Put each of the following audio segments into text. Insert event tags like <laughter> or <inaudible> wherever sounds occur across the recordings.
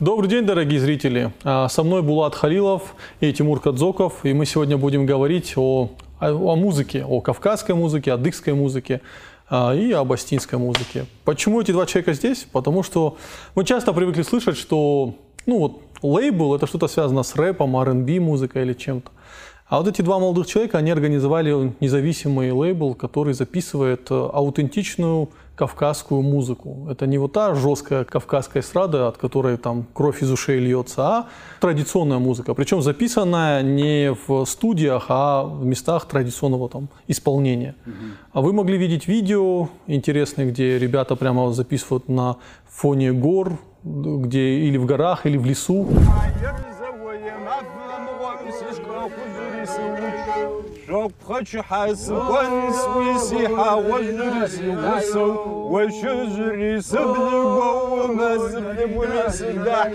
Добрый день, дорогие зрители. А, Со мной Булат Халилов и Тимур Кадзоков, и мы сегодня будем говорить о, о, о музыке, о кавказской музыке, адыгской музыке а, и об астинской музыке. Почему эти два человека здесь? Потому что мы часто привыкли слышать, что ну вот лейбл это что-то связано с рэпом, R&B музыкой или чем-то. А вот эти два молодых человека, они организовали независимый лейбл, который записывает э, аутентичную кавказскую музыку. Это не вот та жесткая кавказская эстрада, от которой там кровь из ушей льется, а традиционная музыка. Причем записанная не в студиях, а в местах традиционного там исполнения. А вы могли видеть видео интересные, где ребята прямо записывают на фоне гор, где или в горах, или в лесу. شوقك حاسب ونسوي سيحة وجرسي وسو وشجري سبل وما زبل ونسدح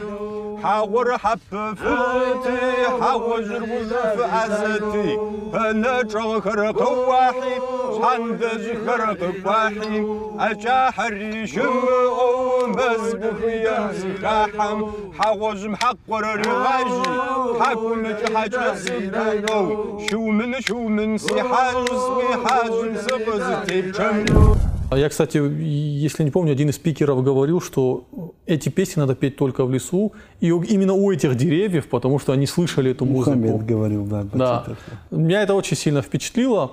حاور حب فتي حاوجر وزف عزتي. أنا شغر قواحي شحن ذكر قواحي اجا حري شمعو مزبوخ يا زكاحم حاوج محقر رواجي حاكم حاجة سيدايو شو من شو А я, кстати, если не помню, один из спикеров говорил, что эти песни надо петь только в лесу, и именно у этих деревьев, потому что они слышали эту музыку. Мухаммед говорил, да. Да. Меня это очень сильно впечатлило.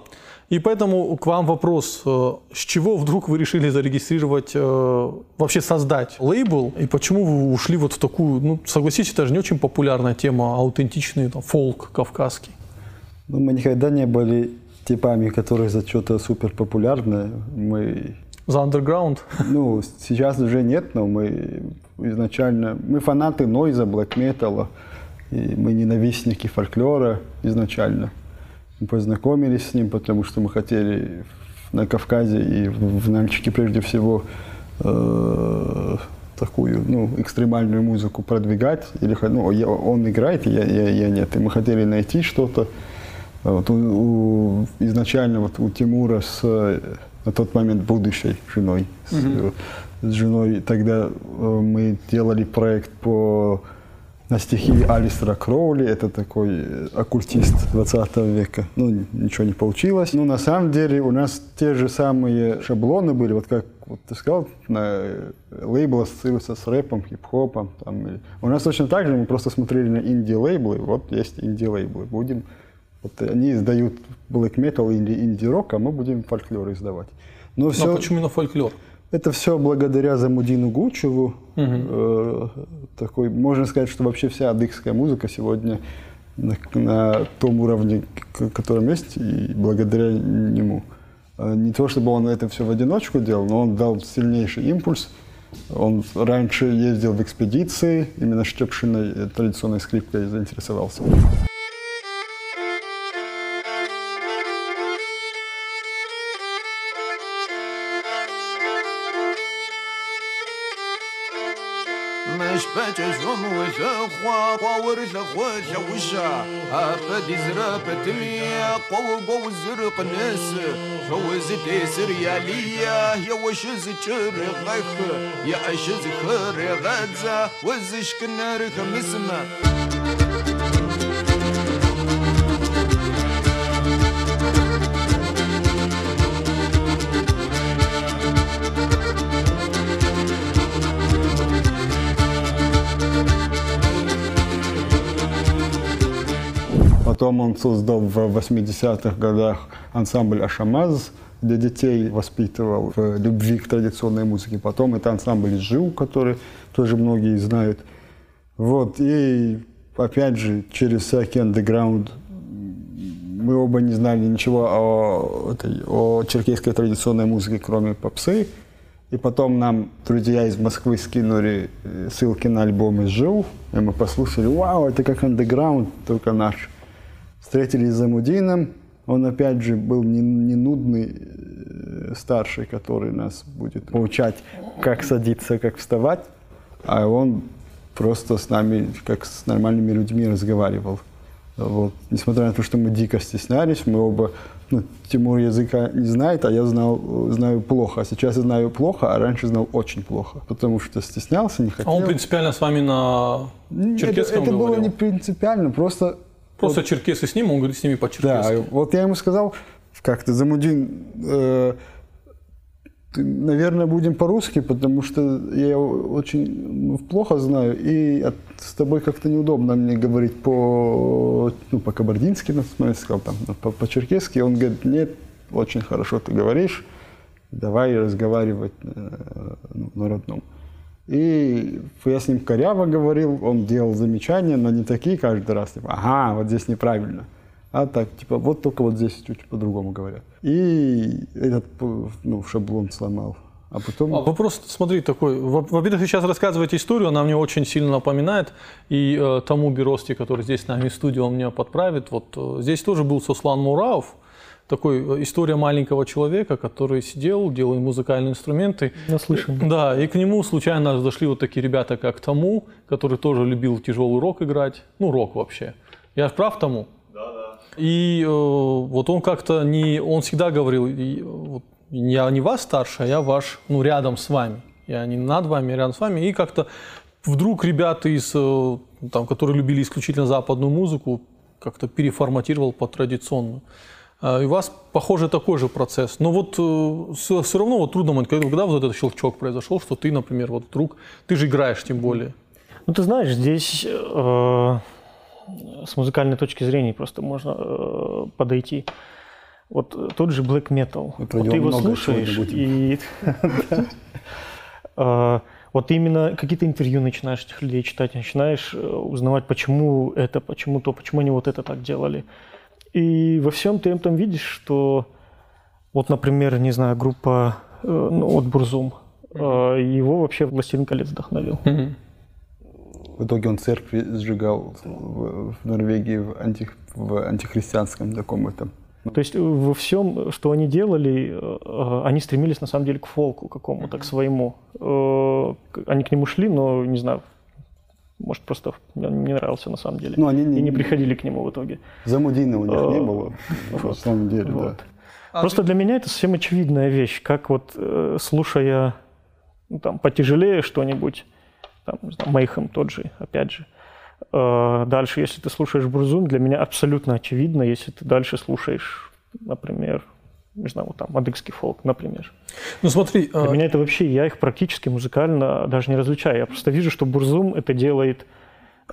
И поэтому к вам вопрос, э, с чего вдруг вы решили зарегистрировать, э, вообще создать лейбл, и почему вы ушли вот в такую, ну, согласитесь, это же не очень популярная тема, аутентичный там, фолк кавказский. Ну, мы никогда не были типами, которые за что-то супер популярное. Мы, За underground. ну, сейчас уже нет, но мы изначально, мы фанаты нойза, блэк металла, и мы ненавистники фольклора изначально. Мы познакомились с ним, потому что мы хотели на Кавказе и в, Нальчике прежде всего э, такую, ну, экстремальную музыку продвигать. Или, ну, я- он играет, я, я, я нет. И мы хотели найти что-то. Вот у, у- изначально вот у Тимура с на тот момент будущей женой, с, э, с женой, тогда э, мы делали проект по на стихи Алистера Кроули, это такой э, оккультист 20 века. Ну, ничего не получилось. Ну, на самом деле, у нас те же самые шаблоны были, вот как вот ты сказал, на, э, лейбл ассоциируется с рэпом, хип-хопом. Там, у нас точно так же, мы просто смотрели на инди-лейблы, вот есть инди-лейблы, будем вот они издают black metal или инди-рок, а мы будем фольклор издавать. Но Ну, все, а почему именно фольклор? это все благодаря Замудину Гучеву. Э, такой, можно сказать, что вообще вся адыгская музыка сегодня на, на том уровне, к- котором есть, и благодаря нему. Э, Не то, чтобы он это все в одиночку делал, но он дал сильнейший импульс. Он раньше ездил в экспедиции, именно Штепшиной э, традиционной скрипкой заинтересовался. مش بتشوم وشخوا قور شخوا شوشا أفد زراب تمية قو قو زرق ناس شو زتي سريالية يا وش زتشر غيخ يا أش زخر غزة وزش كنار خمسمة Потом он создал в 80-х годах ансамбль «Ашамаз», для детей воспитывал в любви к традиционной музыке. Потом это ансамбль «Жил», который тоже многие знают. Вот, и опять же, через всякий андеграунд мы оба не знали ничего о, этой, о черкесской традиционной музыке, кроме попсы. И потом нам друзья из Москвы скинули э, ссылки на альбом из «Жил», и мы послушали, вау, это как андеграунд, только наш. Встретились с Замудином, он опять же был не, не нудный э, старший, который нас будет поучать, как садиться, как вставать, а он просто с нами, как с нормальными людьми разговаривал. Вот. Несмотря на то, что мы дико стеснялись, мы оба ну, Тимур языка не знает, а я знал, знаю плохо. А сейчас я знаю плохо, а раньше знал очень плохо. Потому что стеснялся, не А хотел. он принципиально с вами на черкесском это было говорил? не принципиально, просто Просто черкесы с ним, он говорит с ними Да, по-черкесски. вот я ему сказал, как-то, Замудин, э, ты, наверное, будем по-русски, потому что я очень ну, плохо знаю, и от- с тобой как-то неудобно мне говорить по, ну, по-кабардински, ну, в смысле, сказал, там, ну, по- по-черкесски. Он говорит, нет, очень хорошо ты говоришь, давай разговаривать э, ну, на родном. И я с ним коряво говорил, он делал замечания, но не такие каждый раз, типа, ага, вот здесь неправильно. А так, типа, вот только вот здесь чуть по-другому говорят. И этот ну, шаблон сломал. А потом... А вопрос, смотри, такой. Во- Во-первых, вы сейчас рассказываете историю, она мне очень сильно напоминает. И э, тому Берости, который здесь с нами в студии, он меня подправит. Вот э, здесь тоже был Сослан Мураов. Такой э, история маленького человека, который сидел, делал музыкальные инструменты. Наслышан. Да, и к нему случайно зашли вот такие ребята, как Тому, который тоже любил тяжелый рок играть. Ну, рок вообще. Я ж прав Тому? Да, да. И э, вот он как-то не... Он всегда говорил, и, э, вот, я не вас старше, а я ваш, ну, рядом с вами. Я не над вами, а рядом с вами. И как-то вдруг ребята из, э, там, которые любили исключительно западную музыку, как-то переформатировал под традиционную. А, И у вас, похоже, такой же процесс. Но вот все, равно вот трудно, когда, вот этот щелчок произошел, что ты, например, вот вдруг, ты же играешь тем более. Ну, ты знаешь, здесь э, с музыкальной точки зрения просто можно э, подойти. Вот э, тот же black metal. Про вот ты его слушаешь, и <laughs> э, вот именно какие-то интервью начинаешь этих людей читать, начинаешь э, узнавать, почему это, почему то, почему они вот это так делали. И во всем ты там видишь, что вот, например, не знаю, группа э, ну, вот Бурзум, э, его вообще «Властелин колец» вдохновил. В итоге он церкви сжигал в, в Норвегии в, анти, в антихристианском таком этом. То есть во всем, что они делали, э, они стремились на самом деле к фолку какому-то, к своему. Э, Они к нему шли, но не знаю, может просто он не нравился на самом деле. Ну, они не- И не приходили к нему в итоге. Замудины у них не Э, было, на самом деле, да. Вот. Просто для меня это совсем очевидная вещь, как вот э, слушая ну, там потяжелее что-нибудь, там, Мейхем тот же, опять же. Э, Дальше, если ты слушаешь Брузум, для меня абсолютно очевидно, если ты дальше слушаешь, например, не знаю, вот там, адыгский фолк, например. Ну смотри, Для э, меня это вообще, я их практически музыкально даже не различаю. Я просто вижу, что Бурзум это делает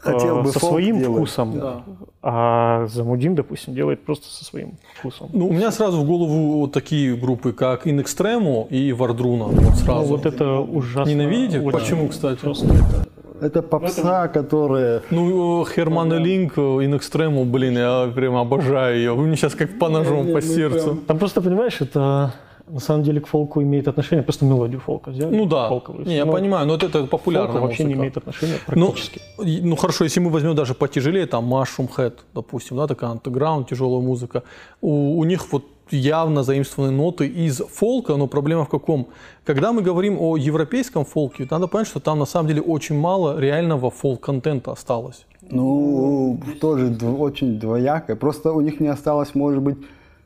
э, Хотел бы со своим делать, вкусом, да. а Замудин, допустим, делает просто со своим вкусом. ну, у меня сразу в голову вот такие группы, как In Extremo и Вардруна. Вот сразу. Ну, вот это ужасно. Ненавидите? очень. Почему, кстати? Просто это- Это попса, которая... Ну, Херман Линк, In Extremo, блин, я прям обожаю ее. Вы мне сейчас как по ножом по сердцу. Там просто, понимаешь, это на самом деле к фолку имеет отношение, просто мелодию фолка взяли. Ну да, фолковую. не, я Но понимаю, но вот это популярная фолку вообще не имеет отношения Ну, практически. и- ну хорошо, если мы возьмем даже потяжелее, там Mushroom Head, допустим, да, такая андеграунд, тяжелая музыка, у, у них вот явно заимствованы ноты из фолка, но проблема в каком? Когда мы говорим о европейском фолке, надо понять, что там на самом деле очень мало реального фолк-контента осталось. Ну, тоже дв- очень двоякая. Просто у них не осталось, может быть,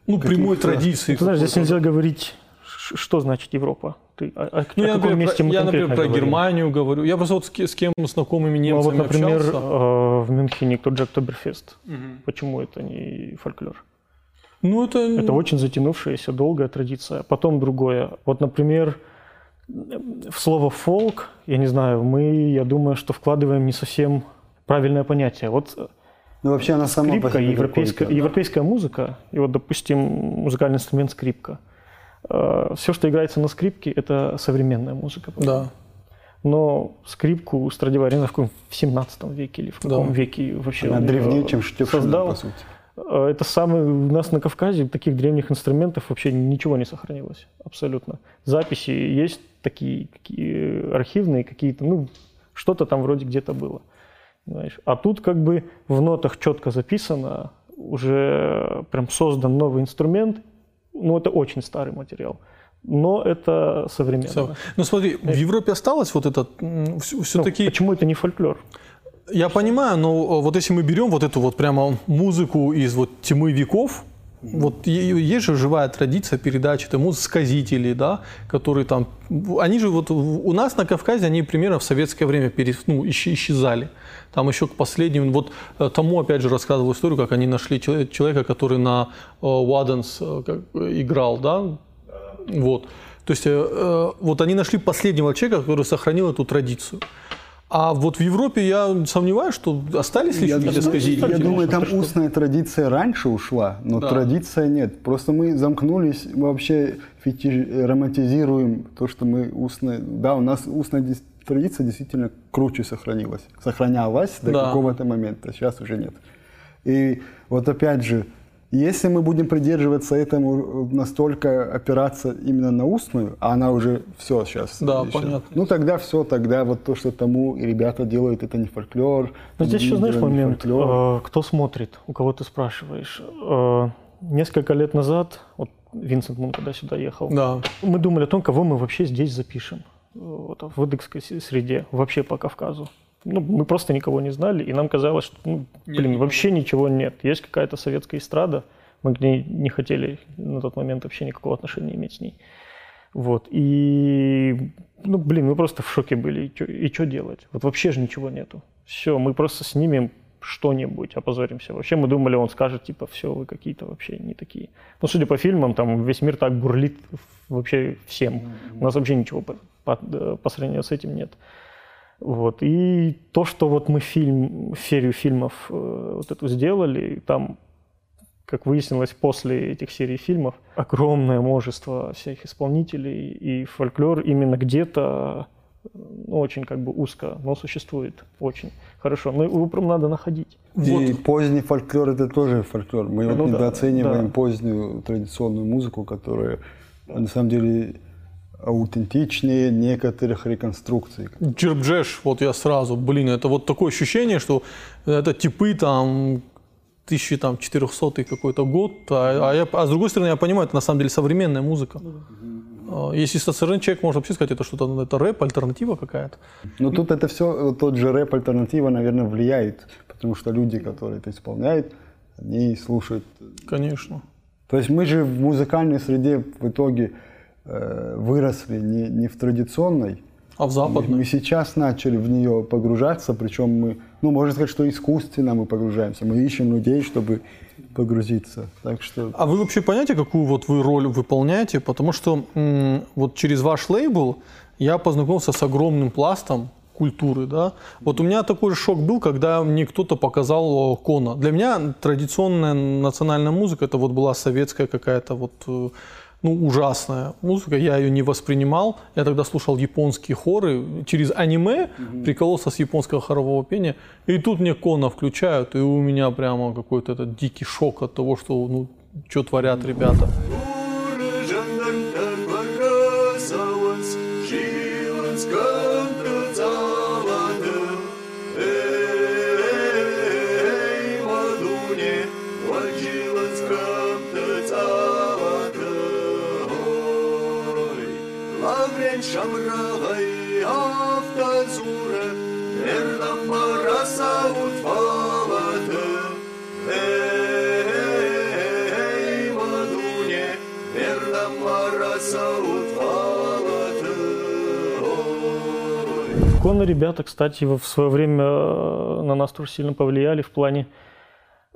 Ну, прямой традиции. Ты знаешь, здесь нельзя говорить, что значит Европа. Ты, о, о- Ну, я, например, месте про, мы я, например, про говорим? Германию говорю. Я просто вот с, с кем знакомыми Ну, а немцами вот, например, общался. э, в Мюнхене тот же Октоберфест. Почему это не фольклор? Ну, это... Это очень затянувшаяся долгая традиция. Потом другое. Вот, например, в слово фолк, я не знаю, мы, я думаю, что вкладываем не совсем правильное понятие. Вот ну вообще она сама по скрипка, себе европейская, какой-то. европейская музыка, и вот, допустим, музыкальный инструмент скрипка. Все, что играется на скрипке, это современная музыка. Да. Но скрипку Страдивари, в каком в 17 веке или в каком Да. веке вообще Она он, древнее, э, чем Штефшина, создал. по сути. Э, Это самый у нас на Кавказе таких древних инструментов вообще ничего не сохранилось абсолютно. Записи есть такие какие, архивные какие-то, ну что-то там вроде где-то было. Знаешь. А тут как бы в нотах четко записано, уже прям создан новый инструмент. Ну это очень старый материал, но это современно. Ну смотри, в Европе осталось вот этот Ну, все-таки. почему это не фольклор? Я понимаю, но э, вот если мы берем вот эту вот прямо музыку из вот тьмы веков, Вот есть же живая традиция передачи тому сказителей, да, которые там, они же вот у нас на Кавказе они примерно в советское время пере- ну, исч- исчезали. Там еще к последним, вот э, тому опять же рассказывал историю, как они нашли чело- человека, который на Wadens, э, э, играл, да, вот. То есть вот они нашли последнего человека, который сохранил эту традицию. А вот в Европе я сомневаюсь, что остались ли Я, какие-то думаю- сказители. я думаю, там Конечно, устная традиция раньше ушла, но Да. традиция нет. Просто мы замкнулись, мы вообще фетиш, романтизируем то, что мы устная... Да, у нас устная традиция действительно круче сохранилась. Сохранялась до Да. какого-то момента, сейчас уже нет. И вот опять же, если мы будем придерживаться этому, настолько опираться именно на устную, а она уже все сейчас. Да, сейчас, понятно. Ну тогда все, тогда вот то, что тому и ребята делают, это не фольклор. Но здесь еще, знаешь, момент, фольклор. э, кто смотрит, у кого ты спрашиваешь. Э, Несколько лет назад, вот Винсент Мун, когда сюда ехал, Да. мы думали о том, кого мы вообще здесь запишем э, вот, в эдыкской с- среде, вообще по Кавказу. Ну, мы просто никого не знали, и нам казалось, что, ну, блин, вообще ничего нет. Есть какая-то советская эстрада, мы к ней не хотели на тот момент вообще никакого отношения иметь с ней. Вот, и, ну, блин, мы просто в шоке были, и что делать? Вот вообще же ничего нету. Все, мы просто снимем что-нибудь, опозоримся. Вообще мы думали, он скажет, типа, все, вы какие-то вообще не такие. Ну, судя по фильмам, там весь мир так бурлит вообще всем. У нас вообще ничего по, по- э, по сравнению с этим нет. Вот. И то, что вот мы фильм, серию фильмов э, вот эту сделали, там, как выяснилось после этих серий фильмов, огромное множество всех исполнителей, и фольклор именно где-то ну, очень как бы узко, но существует очень хорошо. Но его прям надо находить. И поздний фольклор это тоже фольклор. Мы вот Ну да, недооцениваем да. позднюю традиционную музыку, которая на самом деле аутентичнее некоторых реконструкций. Джербджеш, вот я сразу, блин, это вот такое ощущение, что это типы там 1400 какой-то год, а, а я- а с другой стороны я понимаю, это на самом деле современная музыка. А, Если со стороны человек можно вообще сказать, это что-то, ну, это рэп, альтернатива какая-то. Но тут это все, тот же рэп альтернатива, наверное, влияет, потому что люди, которые это исполняют, они слушают. Конечно. То есть мы же в музыкальной среде в итоге выросли не, не в традиционной, А в западной? мы сейчас начали в нее погружаться, причем мы, ну, можно сказать, что искусственно мы погружаемся. Мы ищем людей, чтобы погрузиться. Так что А вы вообще понимаете, какую вот вы роль выполняете? Потому что м, вот через ваш лейбл я познакомился с огромным пластом культуры, да. Вот у меня такой же шок был, когда мне кто-то показал э, Кона. Для меня традиционная национальная музыка это вот была советская какая-то вот э, ну, ужасная музыка, я ее не воспринимал. Я тогда слушал японские хоры через аниме, прикололся с японского хорового пения. И тут мне Кона включают, и у меня прямо какой-то этот дикий шок от того, что, ну, что творят ребята. Мердам бараса утфалаты, Эй, мадуне, Мердам бараса утфалаты, Ой. Конно ребята, кстати, в свое время э, на нас тоже сильно повлияли в плане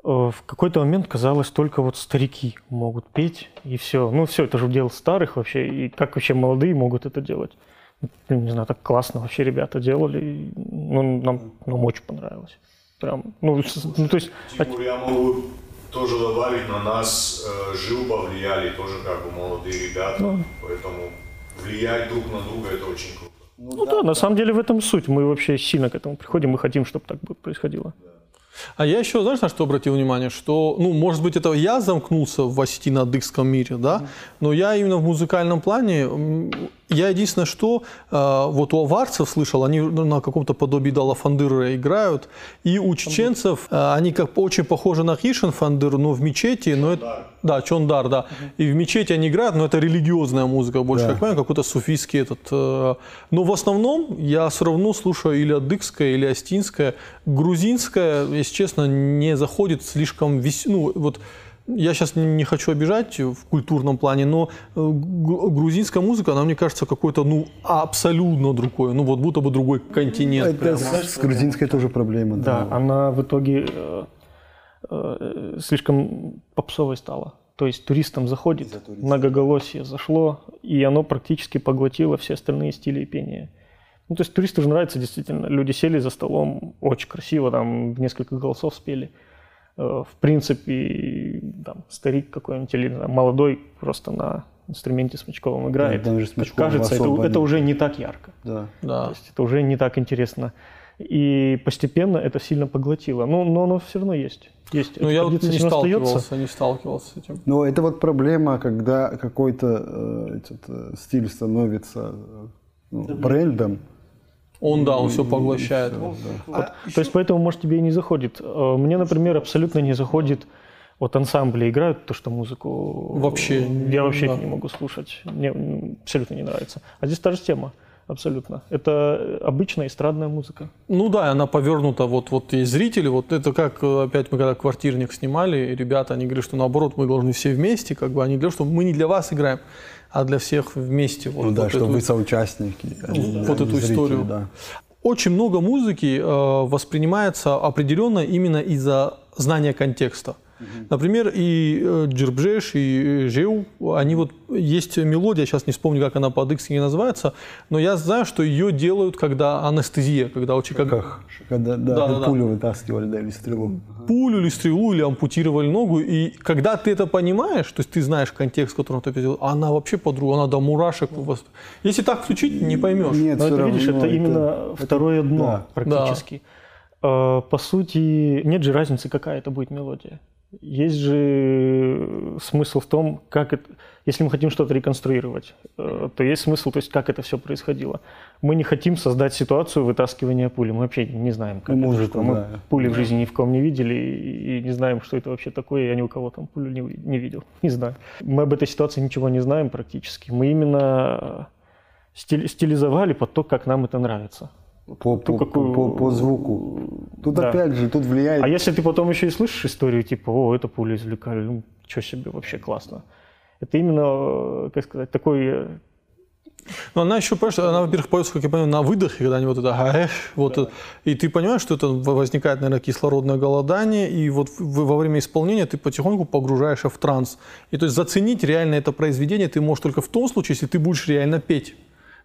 в какой-то момент казалось, только вот старики могут петь, и все. Ну, все, это же дело старых вообще, и как вообще молодые могут это делать? Ну, Не знаю, так классно вообще ребята делали, ну, нам, нам очень понравилось. Прям, ну, с- ну, то есть, Тимур, я могу тоже добавить, на нас э, жил повлияли тоже как бы молодые ребята, Ну. поэтому влиять друг на друга это очень круто. ну да, на самом деле в этом суть. Мы вообще сильно к этому приходим, мы хотим, чтобы так происходило. А я еще, знаешь, на что обратил внимание? Что, ну, может быть, это я замкнулся в осетино-адыгском мире, да, но я именно в музыкальном плане, я единственное, что э, вот у аварцев слышал, они на каком-то подобии Дала Фандыра играют, и у чеченцев, э, они как очень похожи на Хишин Фандыр, но в мечети, но это, да, Чондар, да, и в мечети они играют, но это религиозная музыка больше, Да. как понимаю, какой-то суфийский этот. э, Но в основном я все равно слушаю или адыгское, или астинское. Грузинское, если честно, не заходит слишком вес... ну, вот я сейчас не хочу обижать в культурном плане, но э, грузинская музыка, она мне кажется какой-то, ну, абсолютно другой, ну, вот будто бы другой континент. Это прямо. с, грузинской тоже проблема. Да, она в итоге э, э, слишком попсовой стала. То есть туристам заходит, многоголосие зашло, и оно практически поглотило все остальные стили пения. Ну, то есть туристу же нравится действительно. Люди сели за столом, очень красиво, там несколько голосов спели. Э, В принципе, там, старик какой-нибудь или молодой просто на инструменте смычковом играет. там же Как Смычкова кажется, это, это уже не так ярко. Да. То Да. есть это уже не так интересно. И постепенно это сильно поглотило. Но, но оно все равно есть. Есть. Ну, Эта я вот не равно остается. сталкивался, не сталкивался с этим. Но это вот проблема, когда какой-то э, этот, э, стиль становится э, ну, брендом. Он, да, он все поглощает. Вот. То есть поэтому, может, тебе и не заходит. Э, Мне, например, абсолютно не заходит вот ансамбли играют то, что музыку... Вообще, Я вообще да. не могу слушать. Мне абсолютно не нравится. А здесь та же тема. Абсолютно. Это обычная эстрадная музыка. Ну да, и она повернута, вот, вот есть зрители, вот это как, э, опять мы когда квартирник снимали, и ребята, они говорят, что наоборот, мы должны все вместе, как бы, они говорят, что мы не для вас играем, а для всех вместе. Вот, Ну да, вот что эту- вы соучастники. Вот а не эту зрители, историю. Да. Очень много музыки э, воспринимается определенно именно из-за знания контекста. Например, и э, Джербжеш, и э, Жеу, они вот, есть мелодия, сейчас не вспомню, как она по-адыгски называется, но я знаю, что ее делают, когда анестезия, когда очень как Как? Когда да, Да, да, да. пулю вытаскивали, да, или стрелу. пулю или стрелу, или ампутировали ногу, и когда ты это понимаешь, то есть ты знаешь контекст, в котором ты это делал, она вообще по-другому, она до мурашек. у вас- Если так включить, не поймешь. Нет, Но это, видишь, равно это именно второе дно да. практически. Э, По сути, нет же разницы, какая это будет мелодия. Есть же смысл в том, как это... Если мы хотим что-то реконструировать, э, то есть смысл, то есть как это все происходило. Мы не хотим создать ситуацию вытаскивания пули. Мы вообще не знаем, как Ну, это, музыку, что. Мы да. пули в жизни ни в ком не видели и и не знаем, что это вообще такое. Я ни у кого там пулю не, не видел. Не знаю. Мы об этой ситуации ничего не знаем практически. Мы именно стили- стилизовали под то, как нам это нравится. По, по, какую- по, по звуку. Тут Да. опять же, тут влияет А если ты потом еще и слышишь историю, типа, о, это пуля извлекали, ну, что себе, вообще классно. Это именно, э, как сказать, такой... э, Но она еще, понимаешь, она, во-первых, поется, как я понимаю, на выдохе, когда они вот это «гаэш», вот это. и ты понимаешь, что это возникает, наверное, кислородное голодание, и вот во время исполнения ты потихоньку погружаешься в транс. И то есть заценить реально это произведение ты можешь только в том случае, если ты будешь реально петь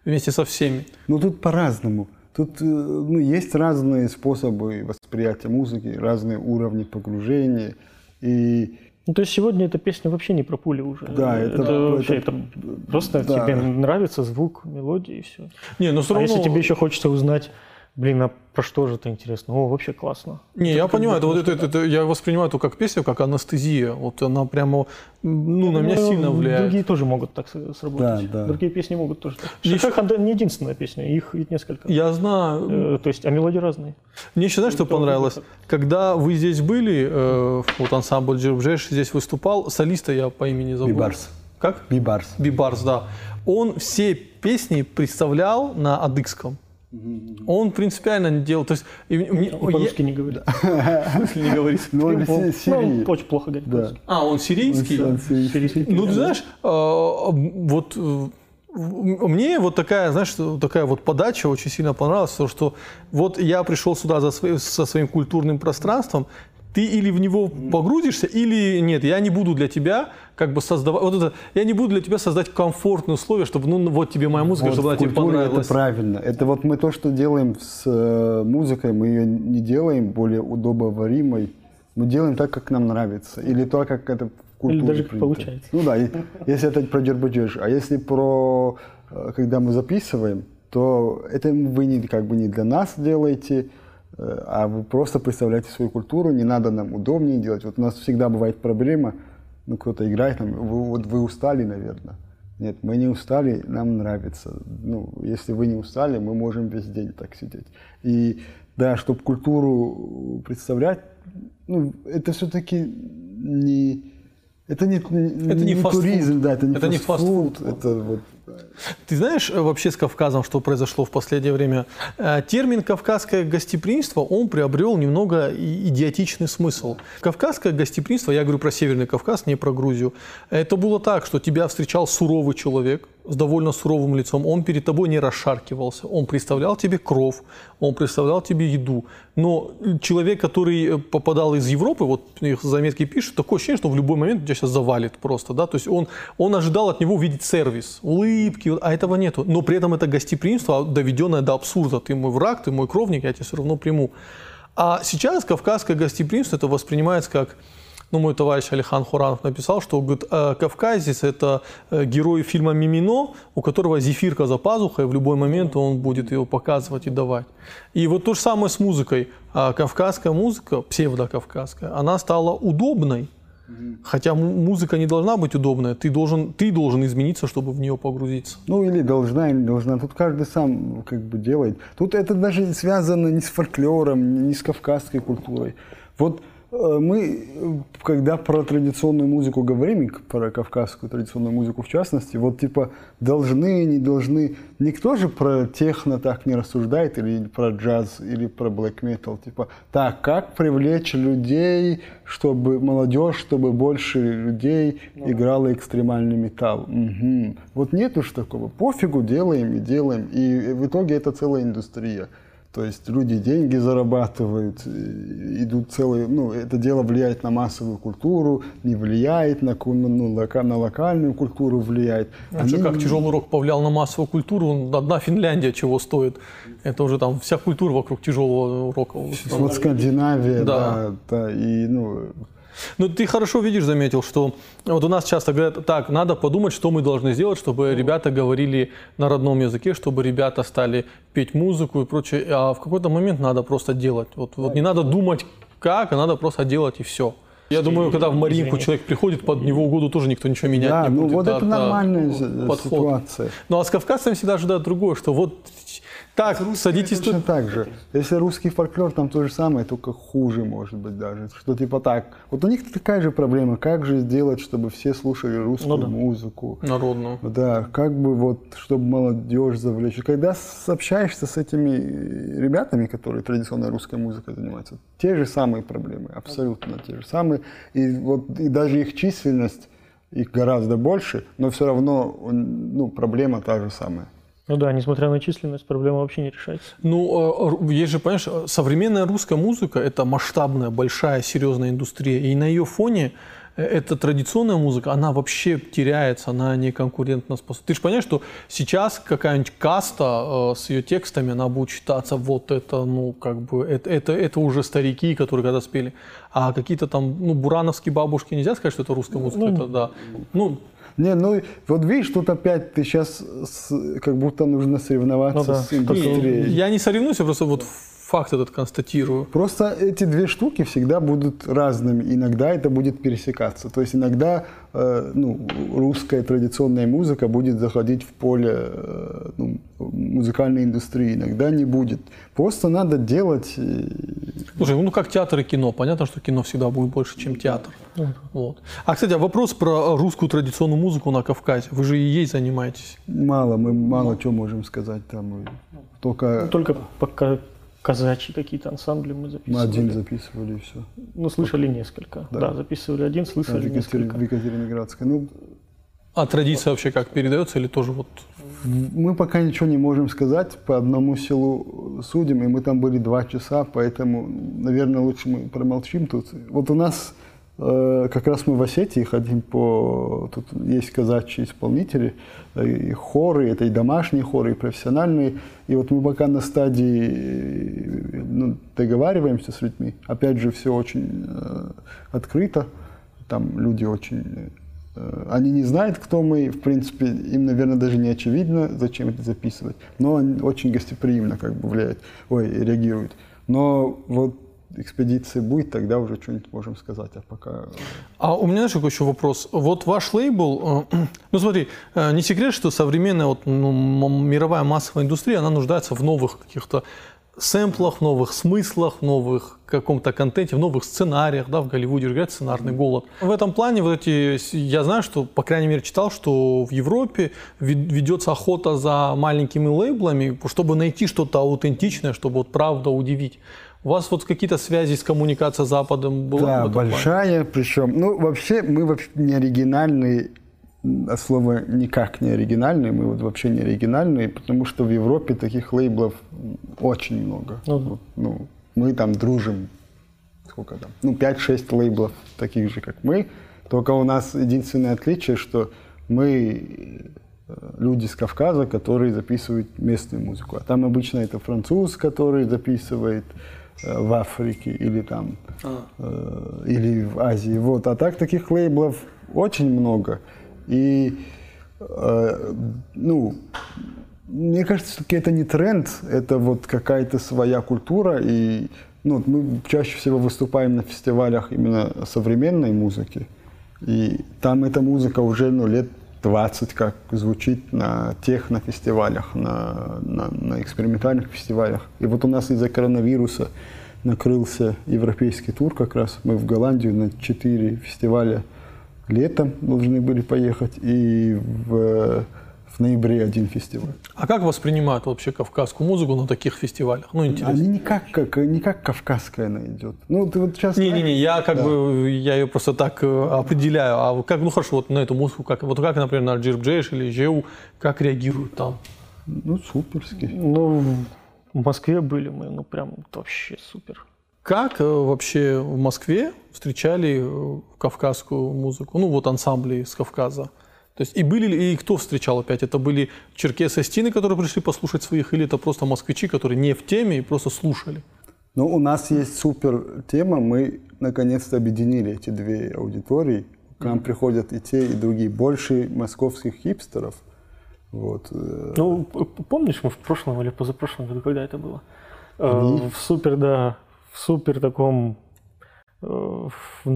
вместе со всеми. Ну тут по-разному. Тут э, ну, есть разные способы восприятия музыки, разные уровни погружения. И Ну, то есть сегодня эта песня вообще не про пули уже. Да, это- это, вообще, это- это просто да. тебе нравится звук, мелодия и все. Не, но все А равно... если тебе еще хочется узнать, блин, а про что же это интересно? О, вообще классно. Не, я понимаю, это, вот это, это- это- я воспринимаю это как песню, как анестезия. Вот она прямо, ну, на меня Ну, сильно влияет. Другие тоже могут так с- сработать. Да, да. Другие песни могут тоже так. Еще- Шахах не единственная песня, их ведь несколько. Я знаю, Э, То есть, а мелодии разные. Мне еще, знаешь, что понравилось? Когда вы здесь были, э, вот ансамбль Джербжеш здесь выступал, солиста я по имени забыл. Бибарс. Как? Бибарс. Бибарс, да. Он все песни представлял на адыгском. Он принципиально не делал, то есть... и И по-русски не говорит. я- в смысле не говорит? Ну, он Ну, он очень плохо говорит Да. А, он сирийский? Он си- Сирийский. Ну, ты знаешь, э, вот э, мне вот такая, знаешь, такая вот подача очень сильно понравилась, то, что вот я пришел сюда за свои- со своим культурным пространством, ты или в него погрузишься, или нет, я не буду для тебя как бы создавать, вот это, я не буду для тебя создать комфортные условия, чтобы, ну, вот тебе моя музыка, Вот чтобы она тебе понравилась. это правильно. Это вот мы то, что делаем с э, музыкой, мы ее не делаем более удобоваримой, мы делаем так, как нам нравится. Или то, как это в культуре Или даже как принято. получается. Ну да, если это про джербаджеш. А если про, э, когда мы записываем, то это вы не, как бы не для нас делаете, а вы просто представляете свою культуру, не надо нам удобнее делать. Вот у нас всегда бывает проблема, ну кто-то играет, там, вы, вот вы устали, наверное. Нет, мы не устали, нам нравится. Ну, если вы не устали, мы можем весь день так сидеть. И да, чтобы культуру представлять, ну, это все-таки не... Это не, Это не фастфуд. туризм, да, это не Это не фастфуд, это вот Ты знаешь э, вообще с Кавказом, что произошло в последнее время? Э, Термин «кавказское гостеприимство», он приобрел немного идиотичный смысл. Кавказское гостеприимство, я говорю про Северный Кавказ, не про Грузию, это было так, что тебя встречал суровый человек с довольно суровым лицом, он перед тобой не расшаркивался, он представлял тебе кров, он представлял тебе еду. Но человек, который э, попадал из Европы, вот их заметки пишут, такое ощущение, что в любой момент тебя сейчас завалит просто, да, то есть он, он ожидал от него увидеть сервис, улыбки, а этого нету. Но при этом это гостеприимство, доведенное до абсурда. Ты мой враг, ты мой кровник, я тебя все равно приму. А сейчас кавказское гостеприимство это воспринимается как ну, мой товарищ Алихан Хуранов написал, что говорит, «Э, кавказец – это э, герой фильма «Мимино», у которого зефирка за пазухой, в любой момент он будет ее показывать и давать. И вот то же самое с музыкой. А Кавказская музыка, псевдокавказская, она стала удобной, хотя му- музыка не должна быть удобная, ты должен, ты должен измениться, чтобы в нее погрузиться. Ну или должна, или должна. Тут каждый сам как бы делает. Тут это даже связано не с фольклором, не с кавказской культурой. Вот мы, э, когда про традиционную музыку говорим, про кавказскую традиционную музыку в частности, вот типа должны, не должны, никто же про техно так не рассуждает, или про джаз, или про black metal, типа, так, как привлечь людей, чтобы, молодежь, чтобы больше людей играла экстремальный металл. Мгм. Вот нет уж такого. Пофигу, делаем и делаем. И в итоге это целая индустрия. То есть люди деньги зарабатывают, э, идут целые, ну, это дело влияет на массовую культуру, не влияет на, ку- ну, лока- на локальную культуру влияет. А что, Они- как тяжелый рок повлиял на массовую культуру, одна Финляндия чего стоит. Это уже там вся культура вокруг тяжелого рока. Вот Скандинавия, Да. да, да, и, ну, Ну, ты хорошо видишь, заметил, что вот у нас часто говорят, так, надо подумать, что мы должны сделать, чтобы ребята говорили на родном языке, чтобы ребята стали петь музыку и прочее. А в какой-то момент надо просто делать. Вот, вот не надо думать как, а надо просто делать и все. Я думаю, когда в Маринку человек приходит, под него угоду тоже никто ничего менять да, не ну будет. вот это нормальная ну, подход. ситуация. Ну а с кавказцами всегда ожидают другое, что вот так, садитесь Точно тут. так же. Если русский фольклор, там то же самое, только хуже, может быть, даже. Что типа так. Вот у них такая же проблема. Как же сделать, чтобы все слушали русскую Ну да. музыку? Народную. Да, как бы вот, чтобы молодежь завлечь. Когда с- общаешься с этими ребятами, которые традиционной русской музыкой занимаются, те же самые проблемы, абсолютно те же самые. И вот и даже их численность, их гораздо больше, но все равно ну, проблема та же самая. Ну да, несмотря на численность, проблема вообще не решается. Ну, э, есть же, понимаешь, э, современная русская музыка – это масштабная, большая, серьезная индустрия. И на ее фоне э, эта традиционная музыка, она вообще теряется, она не конкурентна способна. Ты же понимаешь, что сейчас какая-нибудь каста э, с ее текстами, она будет считаться вот это, ну, как бы, это, это, это уже старики, которые когда спели. А какие-то там, ну, бурановские бабушки, нельзя сказать, что это русская музыка, это да. Ну, Не, ну вот видишь, тут опять ты сейчас как будто нужно соревноваться Ну да. с индустрией. я не соревнуюсь, я просто вот факт этот констатирую. Просто эти две штуки всегда будут разными. Иногда это будет пересекаться. То есть иногда э, ну, русская традиционная музыка будет заходить в поле э, ну, музыкальной индустрии, иногда не будет. Просто надо делать. э, Слушай, ну как театр и кино. Понятно, что кино всегда будет больше, чем театр. Вот. А, кстати, а вопрос про русскую традиционную музыку на Кавказе. Вы же и ей занимаетесь. Мало, мы мало чего можем сказать там. Только Только пока казачьи какие-то ансамбли мы мы записывали. один записывали и все. Ну, слышали несколько. Да. Да, записывали один, слышали в, Екатери- несколько. в Екатериноградской. Ну, А традиция вообще как передается или тоже вот... Мы пока ничего не можем сказать, по одному селу судим, и мы там были два часа, поэтому, наверное, лучше мы промолчим тут. Вот у нас как раз мы в Осетии ходим по... Тут есть казачьи исполнители, э, и хоры, это и домашние хоры, и профессиональные. И вот мы пока на стадии э, ну, договариваемся с людьми. Опять же, все очень э, открыто. Там люди очень Э, Они не знают, кто мы, в принципе, им, наверное, даже не очевидно, зачем это записывать, но они очень гостеприимно как бы влияют, ой, реагируют. Но вот экспедиция будет, тогда уже что-нибудь можем сказать, а пока... А у меня, знаешь, какой еще вопрос? Вот ваш лейбл, э, <clears throat> ну смотри, э, не секрет, что современная вот, ну, мировая массовая индустрия, она нуждается в новых каких-то сэмплах, новых смыслах, новых каком-то контенте, в новых сценариях, да, в Голливуде же говорят сценарный голод. В этом плане вот эти, я знаю, что, по крайней мере, читал, что в Европе вед- ведется охота за маленькими лейблами, чтобы найти что-то аутентичное, чтобы вот правда удивить. У вас вот какие-то связи с коммуникацией с Западом была? Да, этом плане? большая, причем, ну, вообще, мы вообще не оригинальные, от слова никак не оригинальные, мы вот вообще не оригинальные, потому что в Европе таких лейблов очень много. Ну, Вот, ну, мы там дружим, сколько там, ну, 5-6 лейблов таких же, как мы, только у нас единственное отличие, что мы э, люди с Кавказа, которые записывают местную музыку. А там обычно это француз, который записывает в Африке или там, э, или в Азии. Вот. А так таких лейблов очень много. И, э, ну, мне кажется, все-таки это не тренд, это вот какая-то своя культура. И ну, мы чаще всего выступаем на фестивалях именно современной музыки. И там эта музыка уже ну, лет 20 как звучит на технофестивалях, на, на, на экспериментальных фестивалях. И вот у нас из-за коронавируса накрылся европейский тур как раз. Мы в Голландию на 4 фестиваля летом должны были поехать. И в, в ноябре один фестиваль. А как воспринимают вообще кавказскую музыку на таких фестивалях? Ну, интересно. Они не как, как, не как кавказская она идет. Ну, ты вот сейчас... Не-не-не, я как Да. бы, я ее просто так э, определяю. А как, ну хорошо, вот на эту музыку, как, вот как, например, на Джирбджеш или Жеу, как реагируют там? Ну, суперски. Ну, в Москве были мы, ну прям вообще супер. Как э, вообще в Москве встречали э, кавказскую музыку? Ну вот ансамбли с Кавказа. То есть и были ли, и кто встречал опять? Это были черкесы стены, которые пришли послушать своих, или это просто москвичи, которые не в теме и просто слушали? Ну, у нас есть супер тема. Мы наконец-то объединили эти две аудитории. К нам приходят и те, и другие. Больше московских хипстеров. Вот. э, Ну, помнишь, мы в прошлом или позапрошлом году, когда это было? Э, Они? В супер, да, в супер таком э, в в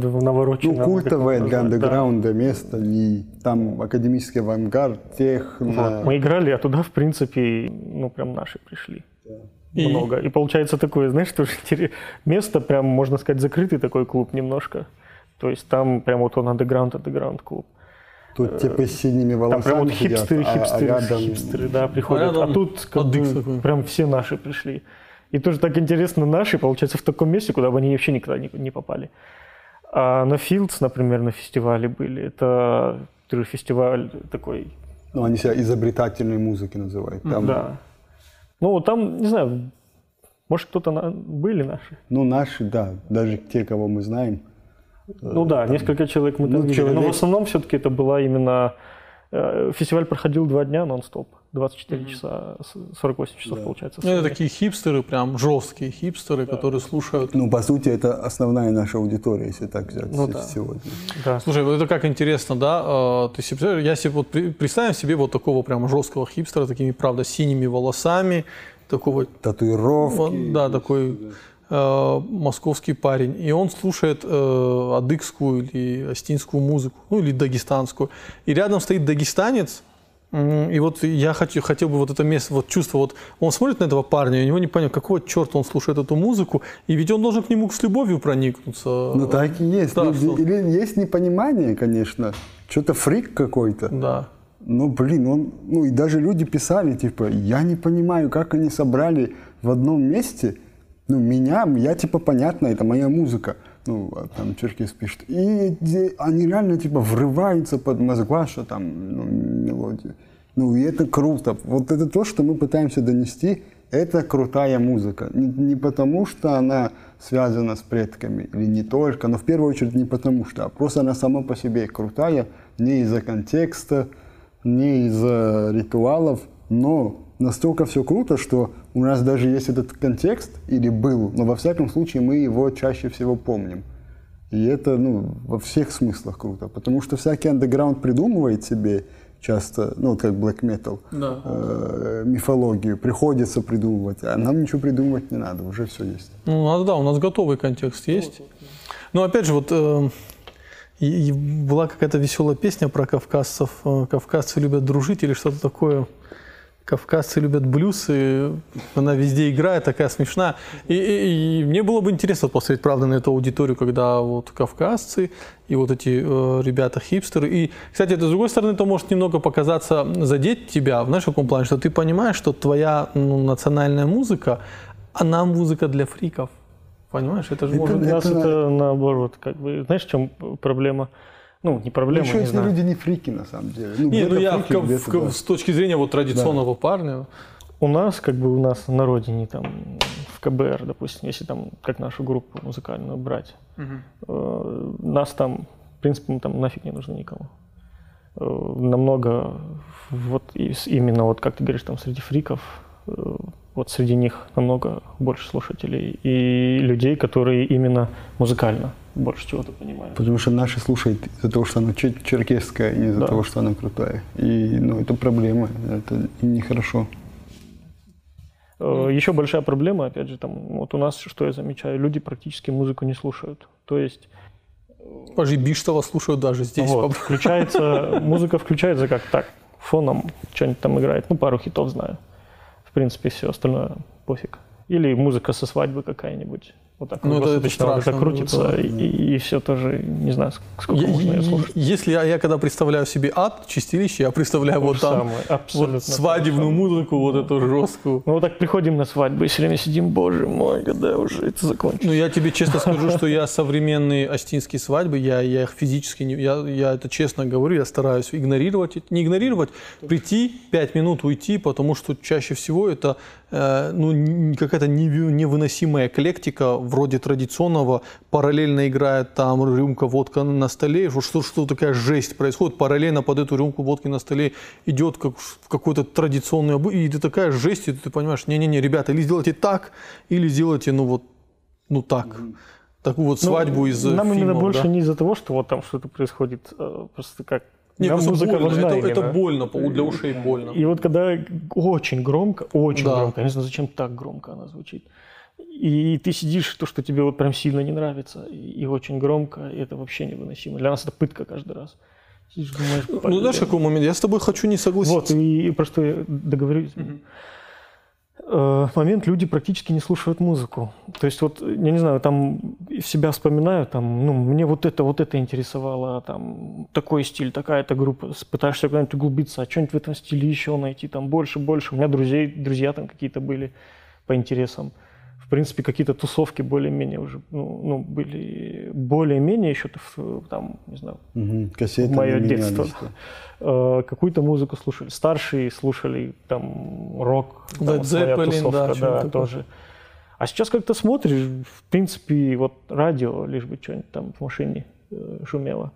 Ну, культовое для назвать, да. андеграунда место. Не, там академический авангард, техно. Вот, Мы играли, а туда, в принципе, ну, прям наши пришли. И- Много. И получается такое, знаешь, тоже место, прям, можно сказать, закрытый такой клуб немножко. То есть там прям вот он андеграунд, андеграунд клуб. Тут типа с синими Там волосами прям вот сидят, хипстеры, а- а хипстеры, рядом- хипстеры, да, приходят. рядом А тут как бы прям все наши пришли. И тоже так интересно, наши, получается, в таком месте, куда бы они вообще никогда не, не попали. А на Fields, например, на фестивале были. Это фестиваль такой, Ну, они себя изобретательной музыки называют. Там, да. Ну, там, не знаю, может, кто-то на- были наши. Ну, наши, да, даже те, кого мы знаем. Ну да, несколько человек мы там ну, видели. Но в человек- основном все-таки это была именно... э, Фестиваль проходил два дня нон-стоп. 24 часа, с- 48 часов, получается. Ну, это такие хипстеры, прям жесткие хипстеры, которые слушают. Ну, по сути, это основная наша аудитория, если так взять Ну да. сегодня. Да. Слушай, вот это как интересно, да? э, Ты себе, я себе вот представим себе вот такого прям жесткого хипстера, такими, правда, синими волосами, такого Татуировки. Он, да, такой э, московский парень. И он слушает э, адыгскую или астинскую музыку, ну или дагестанскую. И рядом стоит дагестанец. И вот я хочу, хотел бы вот это место, вот чувство, вот он смотрит на этого парня, и у него не понятно, какого черта он слушает эту музыку, и ведь он должен к нему с любовью проникнуться. Ну, так и есть. Да, что- Или есть непонимание, конечно. Что-то фрик какой-то. Да. Ну, блин, он, ну и даже люди писали, типа, я не понимаю, как они собрали в одном месте, ну, меня, я, типа, понятно, это моя музыка, ну, а там Черкес пишет, и они реально, типа, врываются под Мозгваша, там, ну, мелодию. Ну, и это круто. Вот это то, что мы пытаемся донести, это крутая музыка. Не, не потому, что она связана с предками, или не только, но в первую очередь не потому что, а просто она сама по себе крутая, не из-за контекста, не из-за ритуалов, но настолько все круто, что у нас даже есть этот контекст, или был, но во всяком случае мы его чаще всего помним. И это ну, во всех смыслах круто, потому что всякий андеграунд придумывает себе часто, ну, вот как black metal, Да. э, мифологию, приходится придумывать, а нам ничего придумывать не надо, уже все есть. Ну, у нас, да, у нас готовый контекст есть. Но опять же, вот э, и- и была какая-то веселая песня про кавказцев. э, Кавказцы любят дружить или что-то такое. Кавказцы любят блюз, и она везде играет, такая смешная. И, и- и мне было бы интересно посмотреть, правда, на эту аудиторию, когда вот кавказцы и вот эти э, ребята-хипстеры. И, кстати, это, с другой стороны, это может немного показаться, задеть тебя, знаешь, в каком плане, что ты понимаешь, что твоя ну, национальная музыка, она музыка для фриков. Понимаешь, это же Это- может... У нас это- это наоборот, как бы, знаешь, в чем проблема? Ну, не проблема, Еще не если знаю. люди не фрики на самом деле. Ну, Не, ну я в фрики, в ка- да. с точки зрения вот традиционного парня, У нас, как бы у нас на родине, там, в КБР, допустим, если там, как нашу группу музыкальную брать, э, нас там, в принципе, мы там нафиг не нужны никому. Э, намного, вот из- именно вот, как ты говоришь, там, среди фриков, э, вот среди них намного больше слушателей и людей, которые именно музыкально больше чего-то понимают. Потому что наши слушают из-за того, что она чер- черкесская, не из-за Да. того, что она крутая. И ну, это проблема, это нехорошо. Э, Еще большая проблема, опять же, там, вот у нас, что я замечаю, люди практически музыку не слушают. То есть Пажи Биштова слушают даже здесь. вот, включается, музыка включается как так, фоном что-нибудь там играет, ну, пару хитов знаю. В принципе, все остальное пофиг. Или музыка со свадьбы какая-нибудь. Вот так Ну, вот это- это страшно, это крутится, вот, да. и, все тоже, не знаю, ск- сколько Я- можно ее и- слушать. Если я, я когда представляю себе ад, чистилище, я представляю То вот там самое, абсолютно вот свадебную музыку, вот эту жесткую. Мы вот так приходим на свадьбу и все время сидим, боже мой, когда уже это закончится. Ну, я тебе честно скажу, что я современные остинские свадьбы, я, я их физически, не, я, я это честно говорю, я стараюсь игнорировать, это- не игнорировать, прийти, пять минут уйти, потому что чаще всего это ну, н- какая-то невыносимая эклектика, вроде традиционного, параллельно играет там рюмка водка на столе, что, что, такая жесть происходит, параллельно под эту рюмку водки на столе идет как, какой-то традиционный, и это такая жесть, и ты понимаешь, не-не-не, ребята, или сделайте так, или сделайте, ну вот, ну так. Такую вот Ну, свадьбу из э, Нам именно фильмов, больше да? не из-за того, что вот там что-то происходит, а просто как Не, нам музыка больно, важна это, это именно. больно, по- для ушей больно. И вот когда очень громко, очень Да. громко, я не знаю, зачем так громко она звучит, и ты сидишь, то, что тебе вот прям сильно не нравится, и, и очень громко, и это вообще невыносимо. Для нас это пытка каждый раз. Сидишь, думаешь, Ну, знаешь, какой момент? Я с тобой хочу не согласиться. Вот, и, и просто я договорюсь. Э, момент люди практически не слушают музыку. То есть вот, я не знаю, там себя вспоминаю, там, ну, мне вот это, вот это интересовало, там, такой стиль, такая-то группа, пытаешься куда-нибудь углубиться, а что-нибудь в этом стиле еще найти, там, больше, больше. У меня друзей, друзья там какие-то были по интересам. В принципе, какие-то тусовки более-менее уже, ну, ну, были более-менее еще, там, не знаю, Мгм. Кассеты Мое детство. э, какую-то музыку слушали. Старшие слушали там рок, там, Led вот Zeppelin, тусовка, да, да, такое. тоже. А сейчас как-то смотришь, в принципе, вот радио, лишь бы что-нибудь там в машине э, шумело.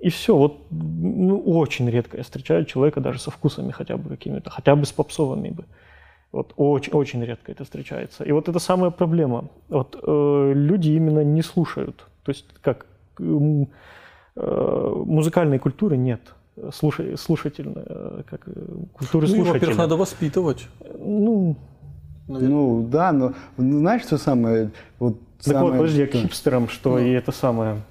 И все, вот ну, очень редко я встречаю человека даже со вкусами хотя бы какими-то, хотя бы с попсовыми бы. Вот очень, очень редко это встречается. И вот это самая проблема. Вот э, люди именно не слушают. То есть как э, музыкальной культуры нет. Слушай, слушательной, э, как э, культуры Ну, слушателя. во-первых, надо воспитывать. Ну, Ну да, но ну, знаешь, что самое... Вот так вот, самое, подожди, я к хипстерам, что и это самое.